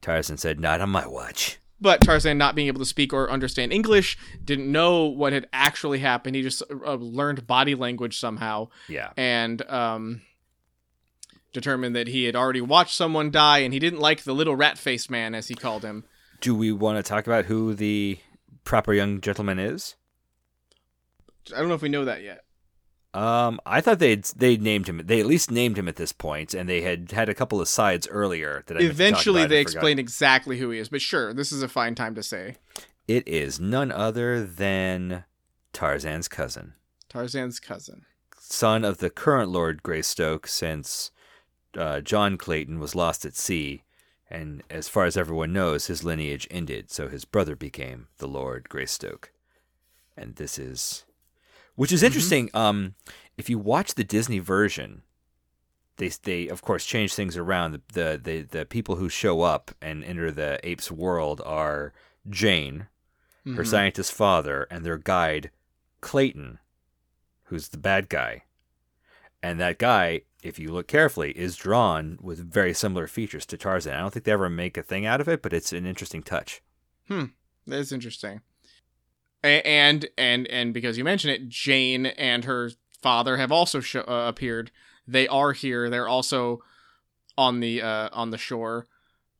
Tarzan said, "Not on my watch." But Tarzan, not being able to speak or understand English, didn't know what had actually happened. He just uh, learned body language somehow, Yeah, and um, determined that he had already watched someone die, and he didn't like the little rat-faced man, as he called him. Do we want to talk about who the proper young gentleman is? I don't know if we know that yet. Um, I thought they'd they named him. They at least named him at this point, and they had had a couple of sides earlier that I meant to talk Eventually, they explain exactly who he is. But sure, this is a fine time to say It is none other than Tarzan's cousin, Tarzan's cousin. son of the current Lord Greystoke, since uh, John Clayton was lost at sea, and as far as everyone knows, his lineage ended. So his brother became the Lord Greystoke, and this is, which is interesting. Um, if you watch the Disney version, they they of course change things around. The, the the the people who show up and enter the ape's world are Jane, her Mhm. scientist father, and their guide Clayton, who's the bad guy. And that guy, if you look carefully, is drawn with very similar features to Tarzan. I don't think they ever make a thing out of it, but it's an interesting touch. Hmm, that's interesting. And and and because you mention it, Jane and her father have also sho- uh, appeared. They are here. They're also on the uh, on the shore.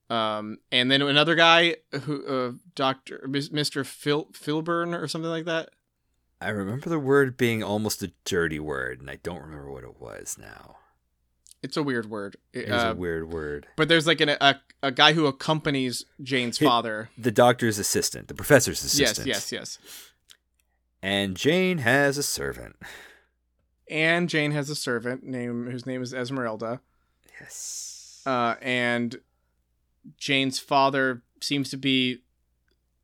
Um, and then another guy who uh, Doctor Mister Phil Philburn or something like that. I remember the word being almost a dirty word, and I don't remember what it was now. It's a weird word. It Uh, was a weird word. but there's like an, a a guy who accompanies Jane's father. The doctor's assistant, the professor's assistant. Yes, yes, yes. And Jane has a servant. and Jane has a servant name whose name is Esmeralda. Yes. Uh, and Jane's father seems to be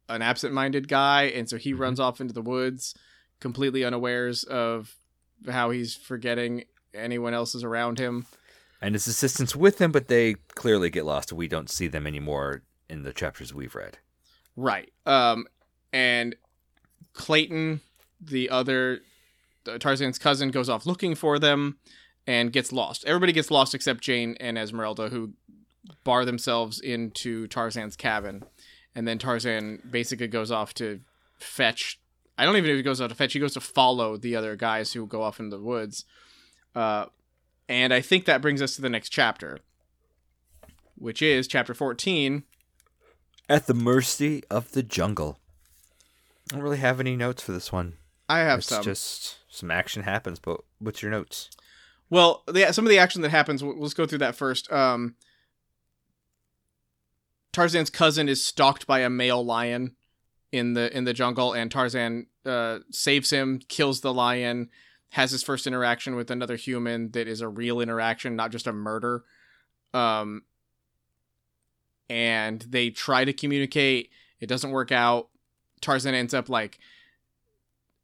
an absent-minded guy, and so he Mhm. runs off into the woods, completely unawares of how he's forgetting anyone else is around him. And his assistants with him, but they clearly get lost. We don't see them anymore in the chapters we've read. Right. Um, and Clayton, the other Tarzan's cousin, goes off looking for them and gets lost. Everybody gets lost except Jane and Esmeralda, who bar themselves into Tarzan's cabin. And then Tarzan basically goes off to fetch. I don't even know if he goes out to fetch. He goes to follow the other guys who go off in the woods. Uh, and I think that brings us to the next chapter, which is chapter 14 At the mercy of the jungle. I don't really have any notes for this one. I have it's some. just some action happens, but what's your notes? Well, the, some of the action that happens, we'll- let's go through that first. Um, Tarzan's cousin is stalked by a male lion in the in the jungle, and Tarzan uh, saves him, kills the lion, has his first interaction with another human that is a real interaction, not just a murder. Um, and they try to communicate. It doesn't work out. Tarzan ends up like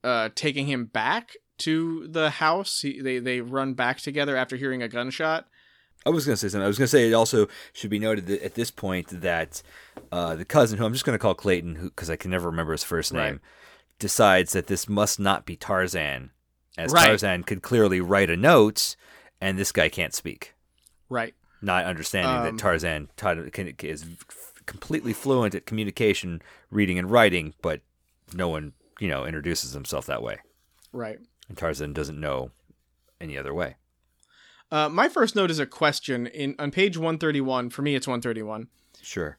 uh, taking him back to the house. He, they they run back together after hearing a gunshot. I was going to say something. I was going to say it also should be noted that at this point that uh, the cousin, who I'm just going to call Clayton, because I can never remember his first name, Right. decides that this must not be Tarzan, as Right. Tarzan could clearly write a note, and this guy can't speak, Right. not understanding Um, that Tarzan is completely fluent at communication, reading and writing, but no one, you know, introduces himself that way, Right. and Tarzan doesn't know any other way. Uh, my first note is a question in on page 131. For me, it's 131. Sure,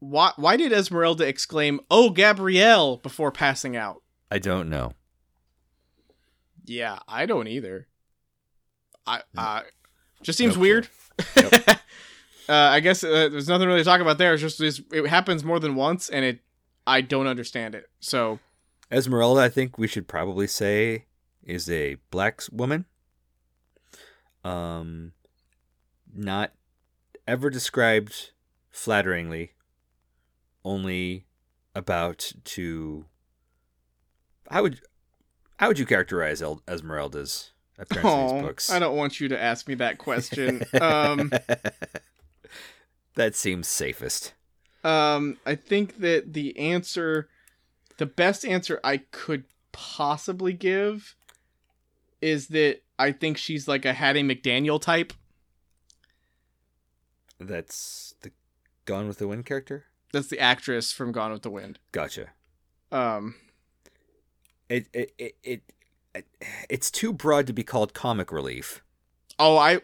Why why did Esmeralda exclaim "Oh, Gabrielle" before passing out? I don't know. Yeah, I don't either. I uh, just seems No weird. Yep. uh, I guess uh, there's nothing really to talk about there. It's just this, it happens more than once, and it I don't understand it. So Esmeralda, I think we should probably say, is a black woman. Um, not ever described flatteringly, only about to. I would how would you characterize El- Esmeralda's appearance in oh, these books? I don't want you to ask me that question. um, that seems safest. Um, I think that the answer, the best answer I could possibly give, is that I think she's like a Hattie McDaniel type. That's the Gone with the Wind character. That's the actress from Gone with the Wind. Gotcha. Um, It it it, it, it it's too broad to be called comic relief. oh, I,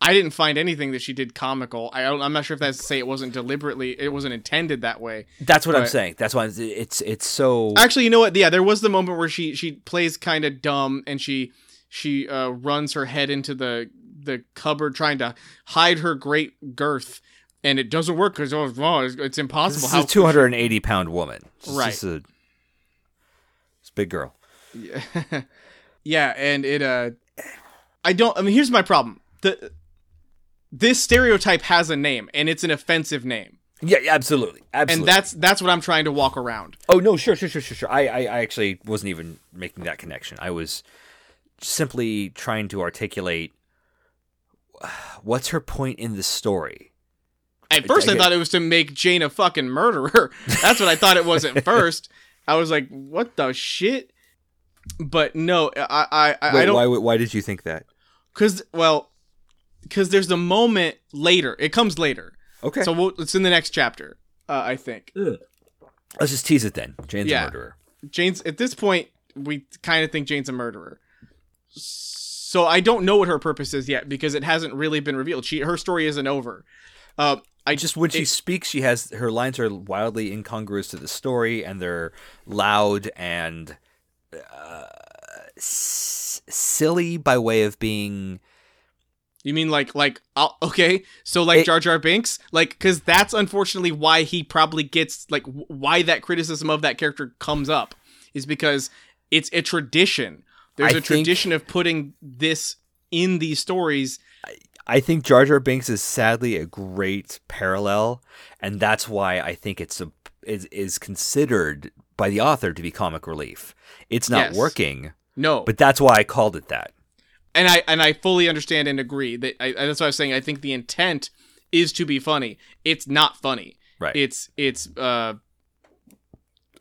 I didn't find anything that she did comical. I don't, I'm not sure if that's to say it wasn't deliberately, it wasn't intended that way. That's what I'm saying. That's why it's it's, it's so. Actually, you know what? Yeah, there was the moment where she she plays kind of dumb and she she uh, runs her head into the the cupboard trying to hide her great girth, and it doesn't work because oh, oh, it's, it's impossible. This How is a 280 pound woman. Right. a big girl. Yeah. yeah, and it uh, I don't. I mean, here's my problem. The this stereotype has a name, and it's an offensive name, Yeah, absolutely, absolutely. and that's that's what I'm trying to walk around. oh no, sure, sure, sure, sure, sure. I, I, I actually wasn't even making that connection. I was simply trying to articulate what's her point in the story. At first, I I, get- thought it was to make Jane a fucking murderer. That's what I thought it was at first. I was like, "What the shit?" But no, I I I, Wait, I don't why, why did you think that? because well, because there's a moment later. It comes later, Okay, so we'll, it's in the next chapter. Uh, I think let's just tease it then. Jane's Yeah. a murderer. Jane's at this point. We kind of think Jane's a murderer. So I don't know what her purpose is yet because it hasn't really been revealed. She her story isn't over. Uh, I just when she speaks, she has her lines are wildly incongruous to the story, and they're loud and uh, s- silly by way of being. You mean like like I'll, okay, so like It- Jar Jar Binks, like because that's unfortunately why he probably gets like why that criticism of that character comes up is because it's a tradition There's I a tradition of putting this in these stories. I think Jar Jar Binks is sadly a great parallel, and that's why I think it's a, is is considered by the author to be comic relief. It's not Yes. working, No, but that's why I called it that. and I and I fully understand and agree that I, that's what I was saying. I think the intent is to be funny. It's not funny. Right. It's it's uh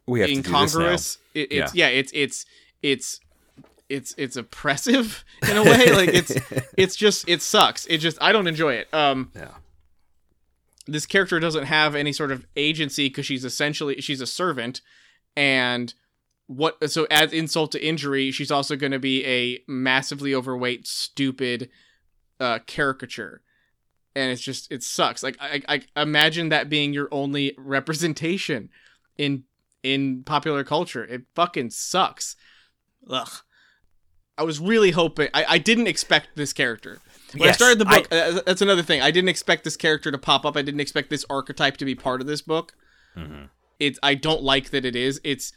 we have to do this now. incongruous. It, it's yeah. It's it's it's it's it's oppressive in a way. like it's it's just it sucks. It just I don't enjoy it. Um, Yeah. this character doesn't have any sort of agency because she's essentially she's a servant, and what so as insult to injury, she's also going to be a massively overweight, stupid uh, caricature. And it's just it sucks. Like I, I I imagine that being your only representation in in popular culture. It fucking sucks. Ugh. I was really hoping. I, I didn't expect this character. When I started the book, uh, that's another thing. I didn't expect this character to pop up. I didn't expect this archetype to be part of this book. Mhm. It's. I don't like that it is. It's.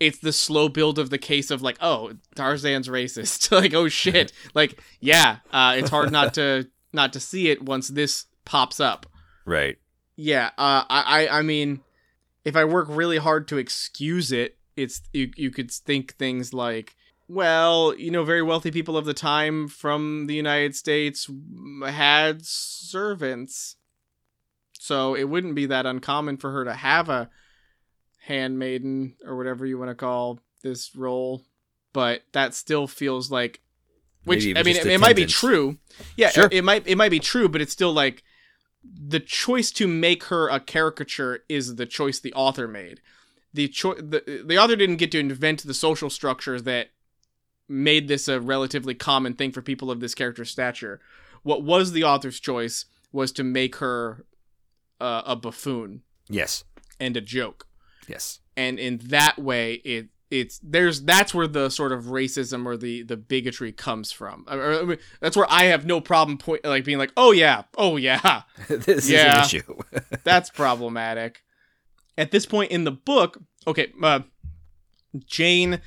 It's the slow build of the case of like, oh, Tarzan's racist. like, oh shit. like, yeah. Uh, it's hard not to not to see it once this pops up. Right. Yeah, uh, I, I, I mean, if I work really hard to excuse it, it's you. You could think things like, well, you know, very wealthy people of the time from the United States had servants, so it wouldn't be that uncommon for her to have a handmaiden or whatever you want to call this role. But that still feels like, which I mean, it, it might be true. Yeah, Sure. it, it might it might be true, but it's still like the choice to make her a caricature is the choice the author made. The cho- the the author didn't get to invent the social structures that made this a relatively common thing for people of this character's stature. What was the author's choice was to make her uh, a buffoon Yes. and a joke, Yes. and in that way, it it's there's that's where the sort of racism or the the bigotry comes from. I- I mean, that's where I have no problem point like being like, oh yeah, oh yeah, this Yeah. is an issue. that's problematic. At this point in the book, okay, uh, Jane.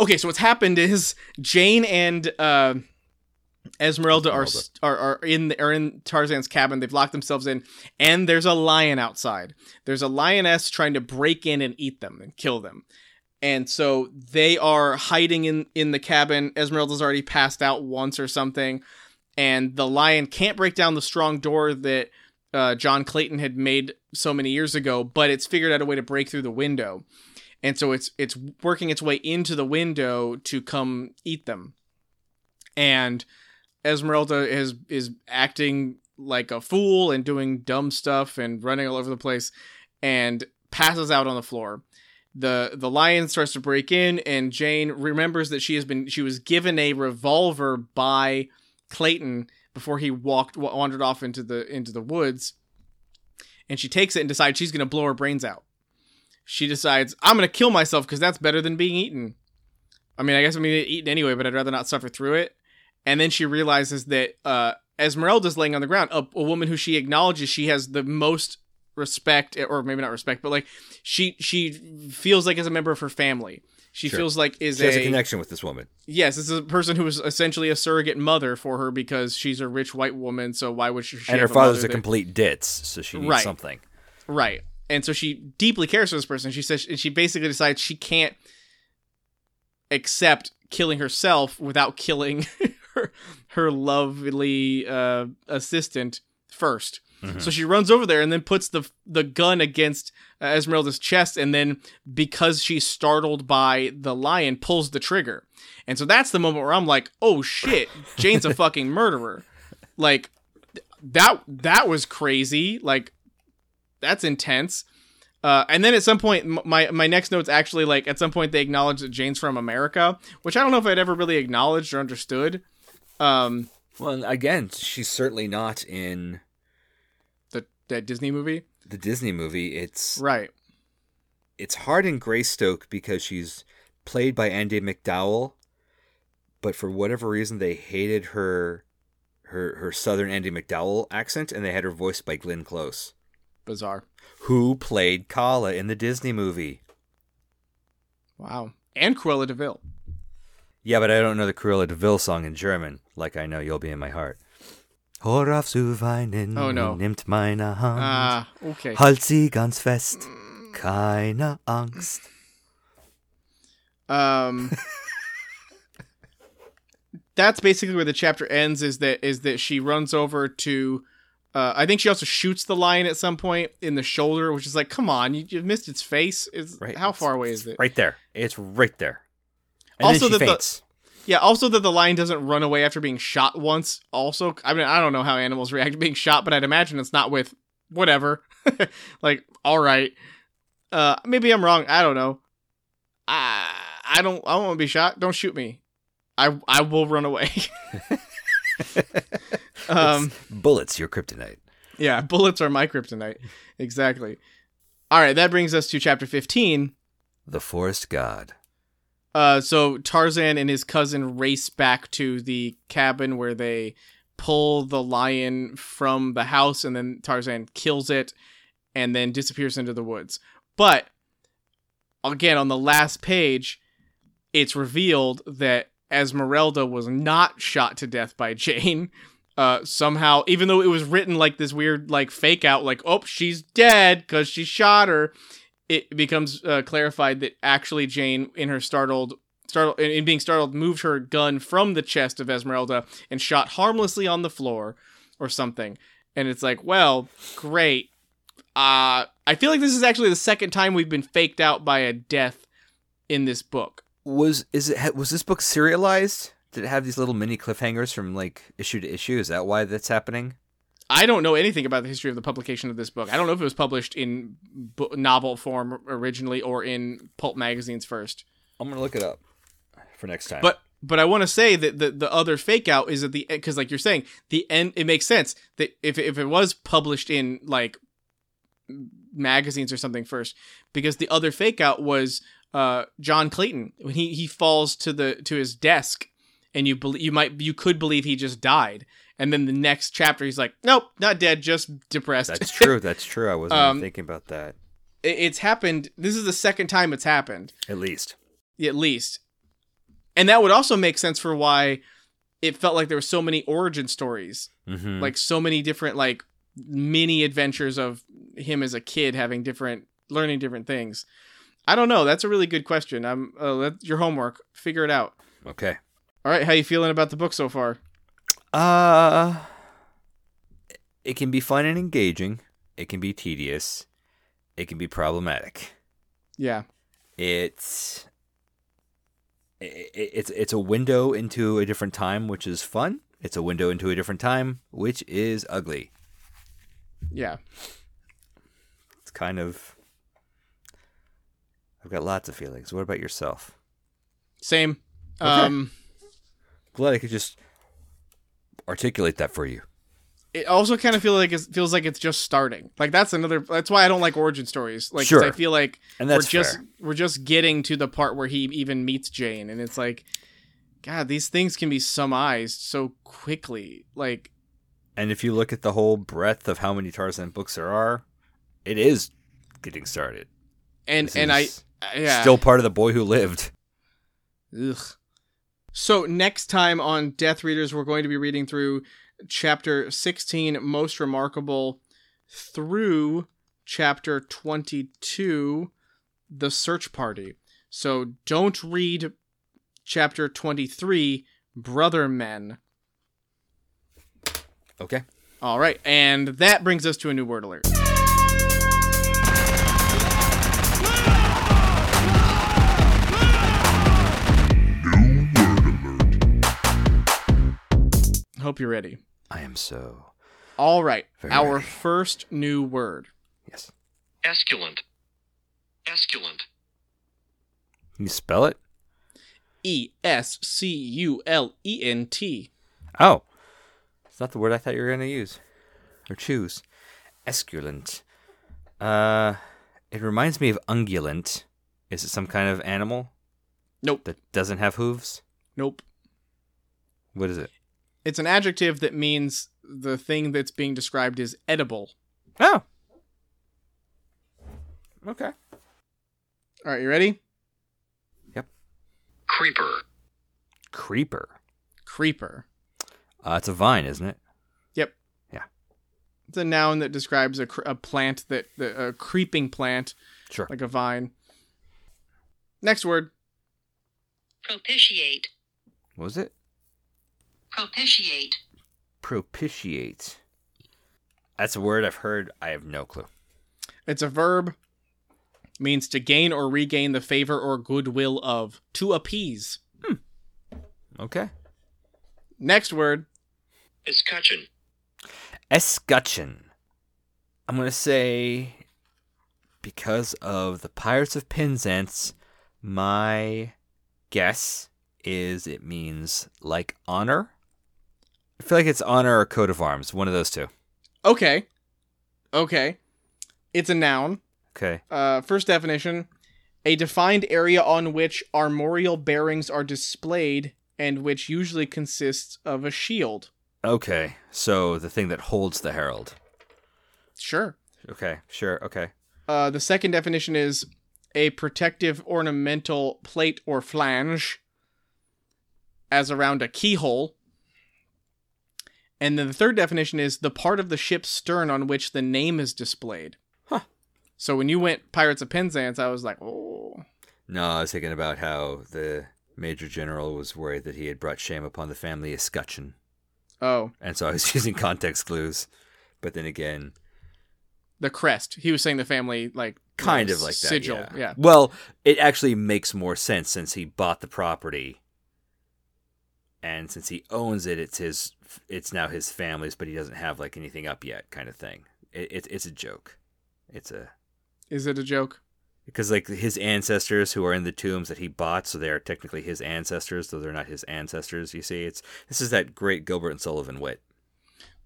Okay, so what's happened is Jane and uh, Esmeralda, are, Esmeralda. are are in the, are in Tarzan's cabin. They've locked themselves in, and there's a lion outside. There's a lioness trying to break in and eat them and kill them. And so they are hiding in in the cabin. Esmeralda's already passed out once or something, and the lion can't break down the strong door that uh, John Clayton had made so many years ago, but it's figured out a way to break through the window, and so it's it's working its way into the window to come eat them. And Esmeralda is is acting like a fool and doing dumb stuff and running all over the place, and passes out on the floor. the The lion starts to break in, and Jane remembers that she has been she was given a revolver by Clayton before he walked wandered off into the into the woods and she takes it and decides she's going to blow her brains out she decides i'm going to kill myself because that's better than being eaten i mean i guess i'm going to get eaten anyway but i'd rather not suffer through it and then she realizes that uh, esmeralda's laying on the ground a, a woman who she acknowledges she has the most respect or maybe not respect but like she she feels like as a member of her family she Sure. feels like is She has a connection with this woman. Yes, this is a person who is essentially a surrogate mother for her because she's a rich white woman. So why would she? she and her a father's a that- complete ditz, so she needs Right. something. right, and so she deeply cares for this person. She says and she basically decides she can't accept killing herself without killing her, her lovely uh, assistant first. Mhm. So she runs over there and then puts the the gun against uh, Esmeralda's chest, and then because she's startled by the lion, pulls the trigger. And so that's the moment where I'm like, "Oh shit, Jane's a fucking murderer!" Like th- that that was crazy. Like that's intense. Uh, and then at some point, my my next note's actually like at some point they acknowledge that Jane's from America, which I don't know if I'd ever really acknowledged or understood. Um, Well, again, she's certainly not in the that Disney movie, the Disney movie. It's right? it's hard in Greystoke because she's played by Andie MacDowell, but for whatever reason they hated her her her southern Andie MacDowell accent and they had her voiced by Glenn Close, Bizarre. who played Kala in the Disney movie. Wow. and Cruella de Vil. Yeah, but I don't know the Cruella de Vil song in German, like I know You'll Be in My Heart. Hör auf zu weinen, Oh, no. nimmt meine Hand. Ah, okay. Halt sie ganz fest, keine Angst. Um, that's basically where the chapter ends. Is that is that she runs over to. Uh, I think she also shoots the lion at some point in the shoulder, which is like, come on, you, you missed its face. Is Right. how far away is it? Right there. It's right there. And Also that the- Yeah. Also, that the lion doesn't run away after being shot once. Also, I mean, I don't know how animals react to being shot, but I'd imagine it's not with whatever. like, all right. Uh, maybe I'm wrong. I don't know. I I don't. I don't want to be shot. Don't shoot me. I I will run away. um. Bullets, your kryptonite. Yeah. Bullets are my kryptonite. Exactly. All right. That brings us to chapter fifteen. The forest god. Uh, so Tarzan and his cousin race back to the cabin where they pull the lion from the house, and then Tarzan kills it, and then disappears into the woods. But again, on the last page, it's revealed that Esmeralda was not shot to death by Jane. Uh, somehow, even though it was written like this weird, like fake out, like oh she's dead because she shot her, it becomes uh, clarified that actually Jane, in her startled, startled, in, in being startled, moved her gun from the chest of Esmeralda and shot harmlessly on the floor, or something. And it's like, well, great. Uh, I feel like this is actually the second time we've been faked out by a death in this book. Was is it was this book serialized? Did it have these little mini cliffhangers from like issue to issue? Is that why that's happening? I don't know anything about the history of the publication of this book. I don't know if it was published in bo- novel form originally or in pulp magazines first. I'm gonna look it up for next time. But but I want to say that the the other fake out is at the because like you're saying the end. It makes sense that if if it was published in like magazines or something first, because the other fake out was uh John Clayton when he he falls to the to his desk and you believe you might you could believe he just died. And then the next chapter, he's like, "Nope, not dead, just depressed." that's true. That's true. I wasn't Um, thinking about that. It- it's happened. This is the second time it's happened. At least. at least. And that would also make sense for why it felt like there were so many origin stories, Mm-hmm. like so many different like mini adventures of him as a kid having different learning different things. I don't know. That's a really good question. I'm uh, that's your homework. Figure it out. okay. All right, how you feeling about the book so far? Uh, it can be fun and engaging. It can be tedious. It can be problematic. Yeah. It's it's it's a window into a different time, which is fun. It's a window into a different time, which is ugly. Yeah. It's kind of. I've got lots of feelings. What about yourself? Same. Okay. Um Glad I could just articulate that for you. it also kind of feel like it feels like it's just starting. Like that's another that's why I don't like origin stories. Like Sure. I feel like And we're that's just fair. we're just getting to the part where he even meets Jane, and it's like, God, these things can be summarized so quickly. Like, And if you look at the whole breadth of how many Tarzan books there are, it is getting started. and This and I is yeah Still part of the boy who lived. Ugh. So next time on Death Readers, we're going to be reading through chapter sixteen, most remarkable, through chapter twenty-two, the search party. So don't read chapter twenty-three, brother men. Okay. All right, and that brings us to a new word alert. Hope you're ready. I am so. All right, Very our ready. first new word. Yes. Esculent. Esculent. Can you spell it? E S C U L E N T. Oh. It's not the word I thought you were going to use or choose. Esculent. Uh, it reminds me of ungulant. Is it some kind of animal Nope. that doesn't have hooves? Nope. What is it? It's an adjective that means the thing that's being described is edible. Oh. Okay. All right, you ready? Yep. Creeper. Creeper. Creeper. Uh, it's a vine, isn't it? Yep. Yeah. It's a noun that describes a, cr- a plant that, that a creeping plant Sure. like a vine. Next word. propitiate, What was it? Propitiate, Propitiate. That's a word I've heard. I have no clue. It's a verb. Means to gain or regain the favor or goodwill of. To appease. Hmm. Okay. Next word. Escutcheon. Escutcheon. I'm going to say because of the Pirates of Penzance, my guess is it means like honor. I feel like it's honor or coat of arms, one of those two. Okay. Okay. It's a noun. Okay. Uh, first definition a defined area on which armorial bearings are displayed and which usually consists of a shield. Okay. So the thing that holds the herald. Sure. Okay. Sure. Okay. Uh, the second definition is a protective ornamental plate or flange, as around a keyhole. And then the third definition is the part of the ship's stern on which the name is displayed. Huh. So when you went Pirates of Penzance, I was like, oh. No, I was thinking about how the Major General was worried that he had brought shame upon the family escutcheon. Oh, And so I was using context clues. But then again, the crest. He was saying the family, like, kind know, of like that. sigil. yeah. yeah. Well, it actually makes more sense since he bought the property, and since he owns it, it's his. It's now his family's, but he doesn't have like anything up yet, kind of thing. It, it's it's a joke. It's a Is it a joke? because like his ancestors who are in the tombs that he bought, so they are technically his ancestors, though they're not his ancestors. You see, it's this is that great Gilbert and Sullivan wit.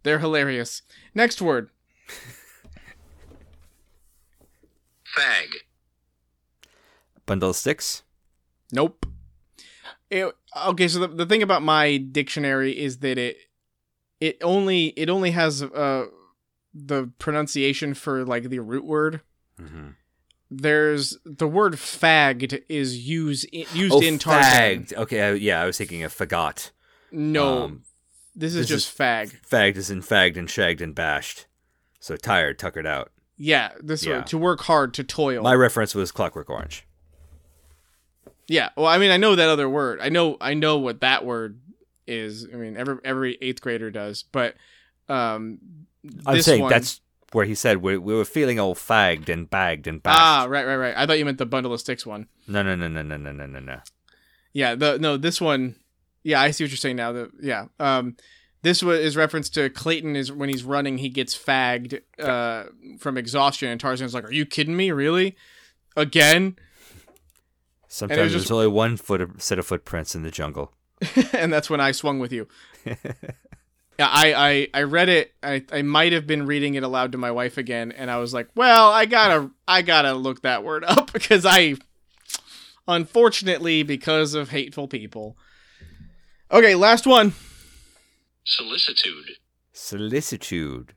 They're hilarious. Next word. Fag. Bundle of sticks. Nope. It, okay, so the, the thing about my dictionary is that it it only it only has uh the pronunciation for like the root word. Mm-hmm. There's the word fagged is used used Oh, in Tarzan. fagged. Okay, I, yeah, I was thinking of fagot. No, Um, this is this just fag. Fagged is in fagged and shagged and bashed. So tired, tuckered out. Yeah, this Yeah. to work hard to toil. My reference was Clockwork Orange. Yeah, well, I mean, I know that other word. I know, I know what that word is. I mean, every every eighth grader does. But um, I'm saying one- that's where he said we, we were feeling all fagged and bagged and bashed. ah, right, right, right. I thought you meant the bundle of sticks one. No, no, no, no, no, no, no, no, no. Yeah, the no, this one. Yeah, I see what you're saying now. The yeah, um, this was is reference to Clayton is when he's running, he gets fagged uh from exhaustion, and Tarzan's like, "Are you kidding me? Really? Again?" Sometimes was there's just- only one foot of, set of footprints in the jungle. and that's when I swung with you. Yeah, I, I, I read it. I, I might have been reading it aloud to my wife again, and I was like, "Well, I gotta, I gotta look that word up because I, unfortunately, because of hateful people." Okay, last one. Solicitude. Solicitude.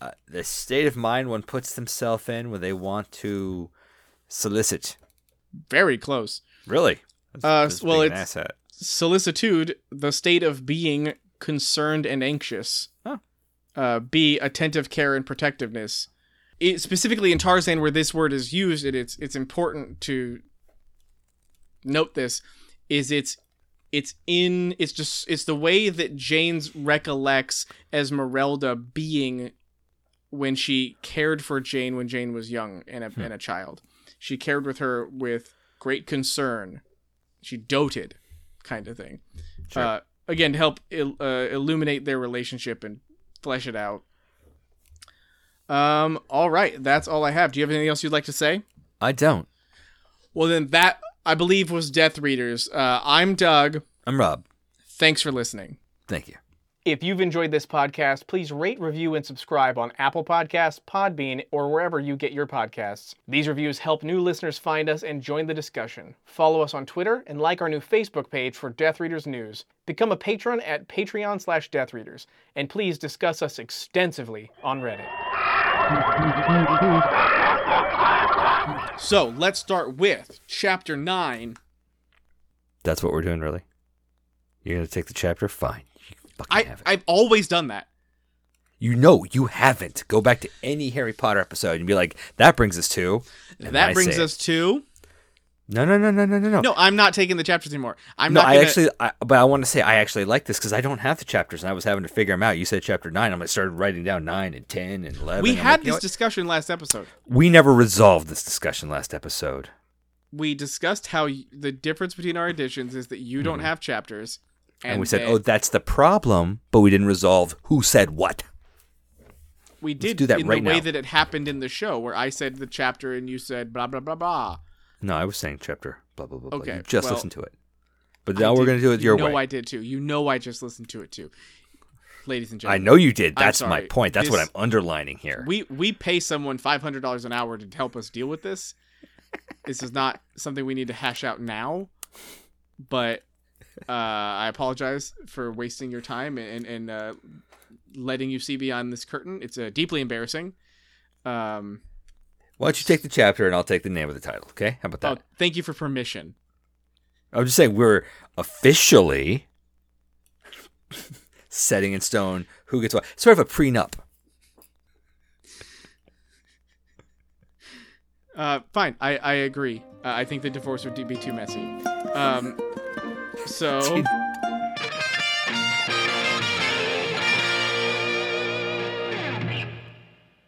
Uh, the state of mind one puts themselves in when they want to solicit. Very close. Really? That's, Uh, that's well, it's- asshat. Solicitude, the state of being concerned and anxious. Huh. Uh, B, attentive care and protectiveness. It, specifically in Tarzan, where this word is used, and it's it's important to note this, is it's it's in it's just it's the way that Jane's recollects Esmeralda being when she cared for Jane when Jane was young and a, and a child. She cared with her with great concern. She doted, kind of thing. Sure. Uh, again, to help il- uh, illuminate their relationship and flesh it out. Um. All right, that's all I have. Do you have anything else you'd like to say? I don't. Well, then that I believe was Death Readers. Uh, I'm Doug. I'm Rob. Thanks for listening. Thank you. If you've enjoyed this podcast, please rate, review, and subscribe on Apple Podcasts, Podbean, or wherever you get your podcasts. These reviews help new listeners find us and join the discussion. Follow us on Twitter and like our new Facebook page for Death Readers news. Become a patron at Patreon slash Death Readers, and please discuss us extensively on Reddit. So let's start with Chapter 9 That's what we're doing, really. You're gonna take the chapter? Fine. You fucking I have it. I've always done that. You know you haven't. Go back to any Harry Potter episode and be like, that brings us to. and that brings us to No, no, no, no, no, no, no. no. I'm not taking the chapters anymore. I'm no, not. I Gonna, actually, I, but I want to say I actually like this because I don't have the chapters, and I was having to figure them out. You said chapter nine. I'm like started writing down nine and ten and eleven. we I'm had like, this discussion last episode. we never resolved this discussion last episode. We discussed how y- the difference between our editions is that you don't mm-hmm. have chapters, Mm-hmm. And, we said, that "Oh, that's the problem," but we didn't resolve who said what. we did do that in right the way now. that it happened in the show, where I said the chapter and you said blah blah blah blah. No, I was saying chapter blah blah blah. blah. Okay, You just well, listen to it. But I now we're gonna do it your way. you know way. I did too. You know I just listened to it too, ladies and gentlemen. I know you did. That's my point. That's what I'm underlining here. We we pay someone five hundred dollars an hour to help us deal with this. this is not something we need to hash out now, but uh, I apologize for wasting your time and and uh, letting you see beyond this curtain. It's uh, deeply embarrassing. Um, Why don't you take the chapter and I'll take the name of the title? Okay, how about oh, that? thank you for permission. I'm just saying we're officially setting in stone who gets what. Sort of a prenup. Uh, fine, I I agree. Uh, I think the divorce would be too messy. Um, so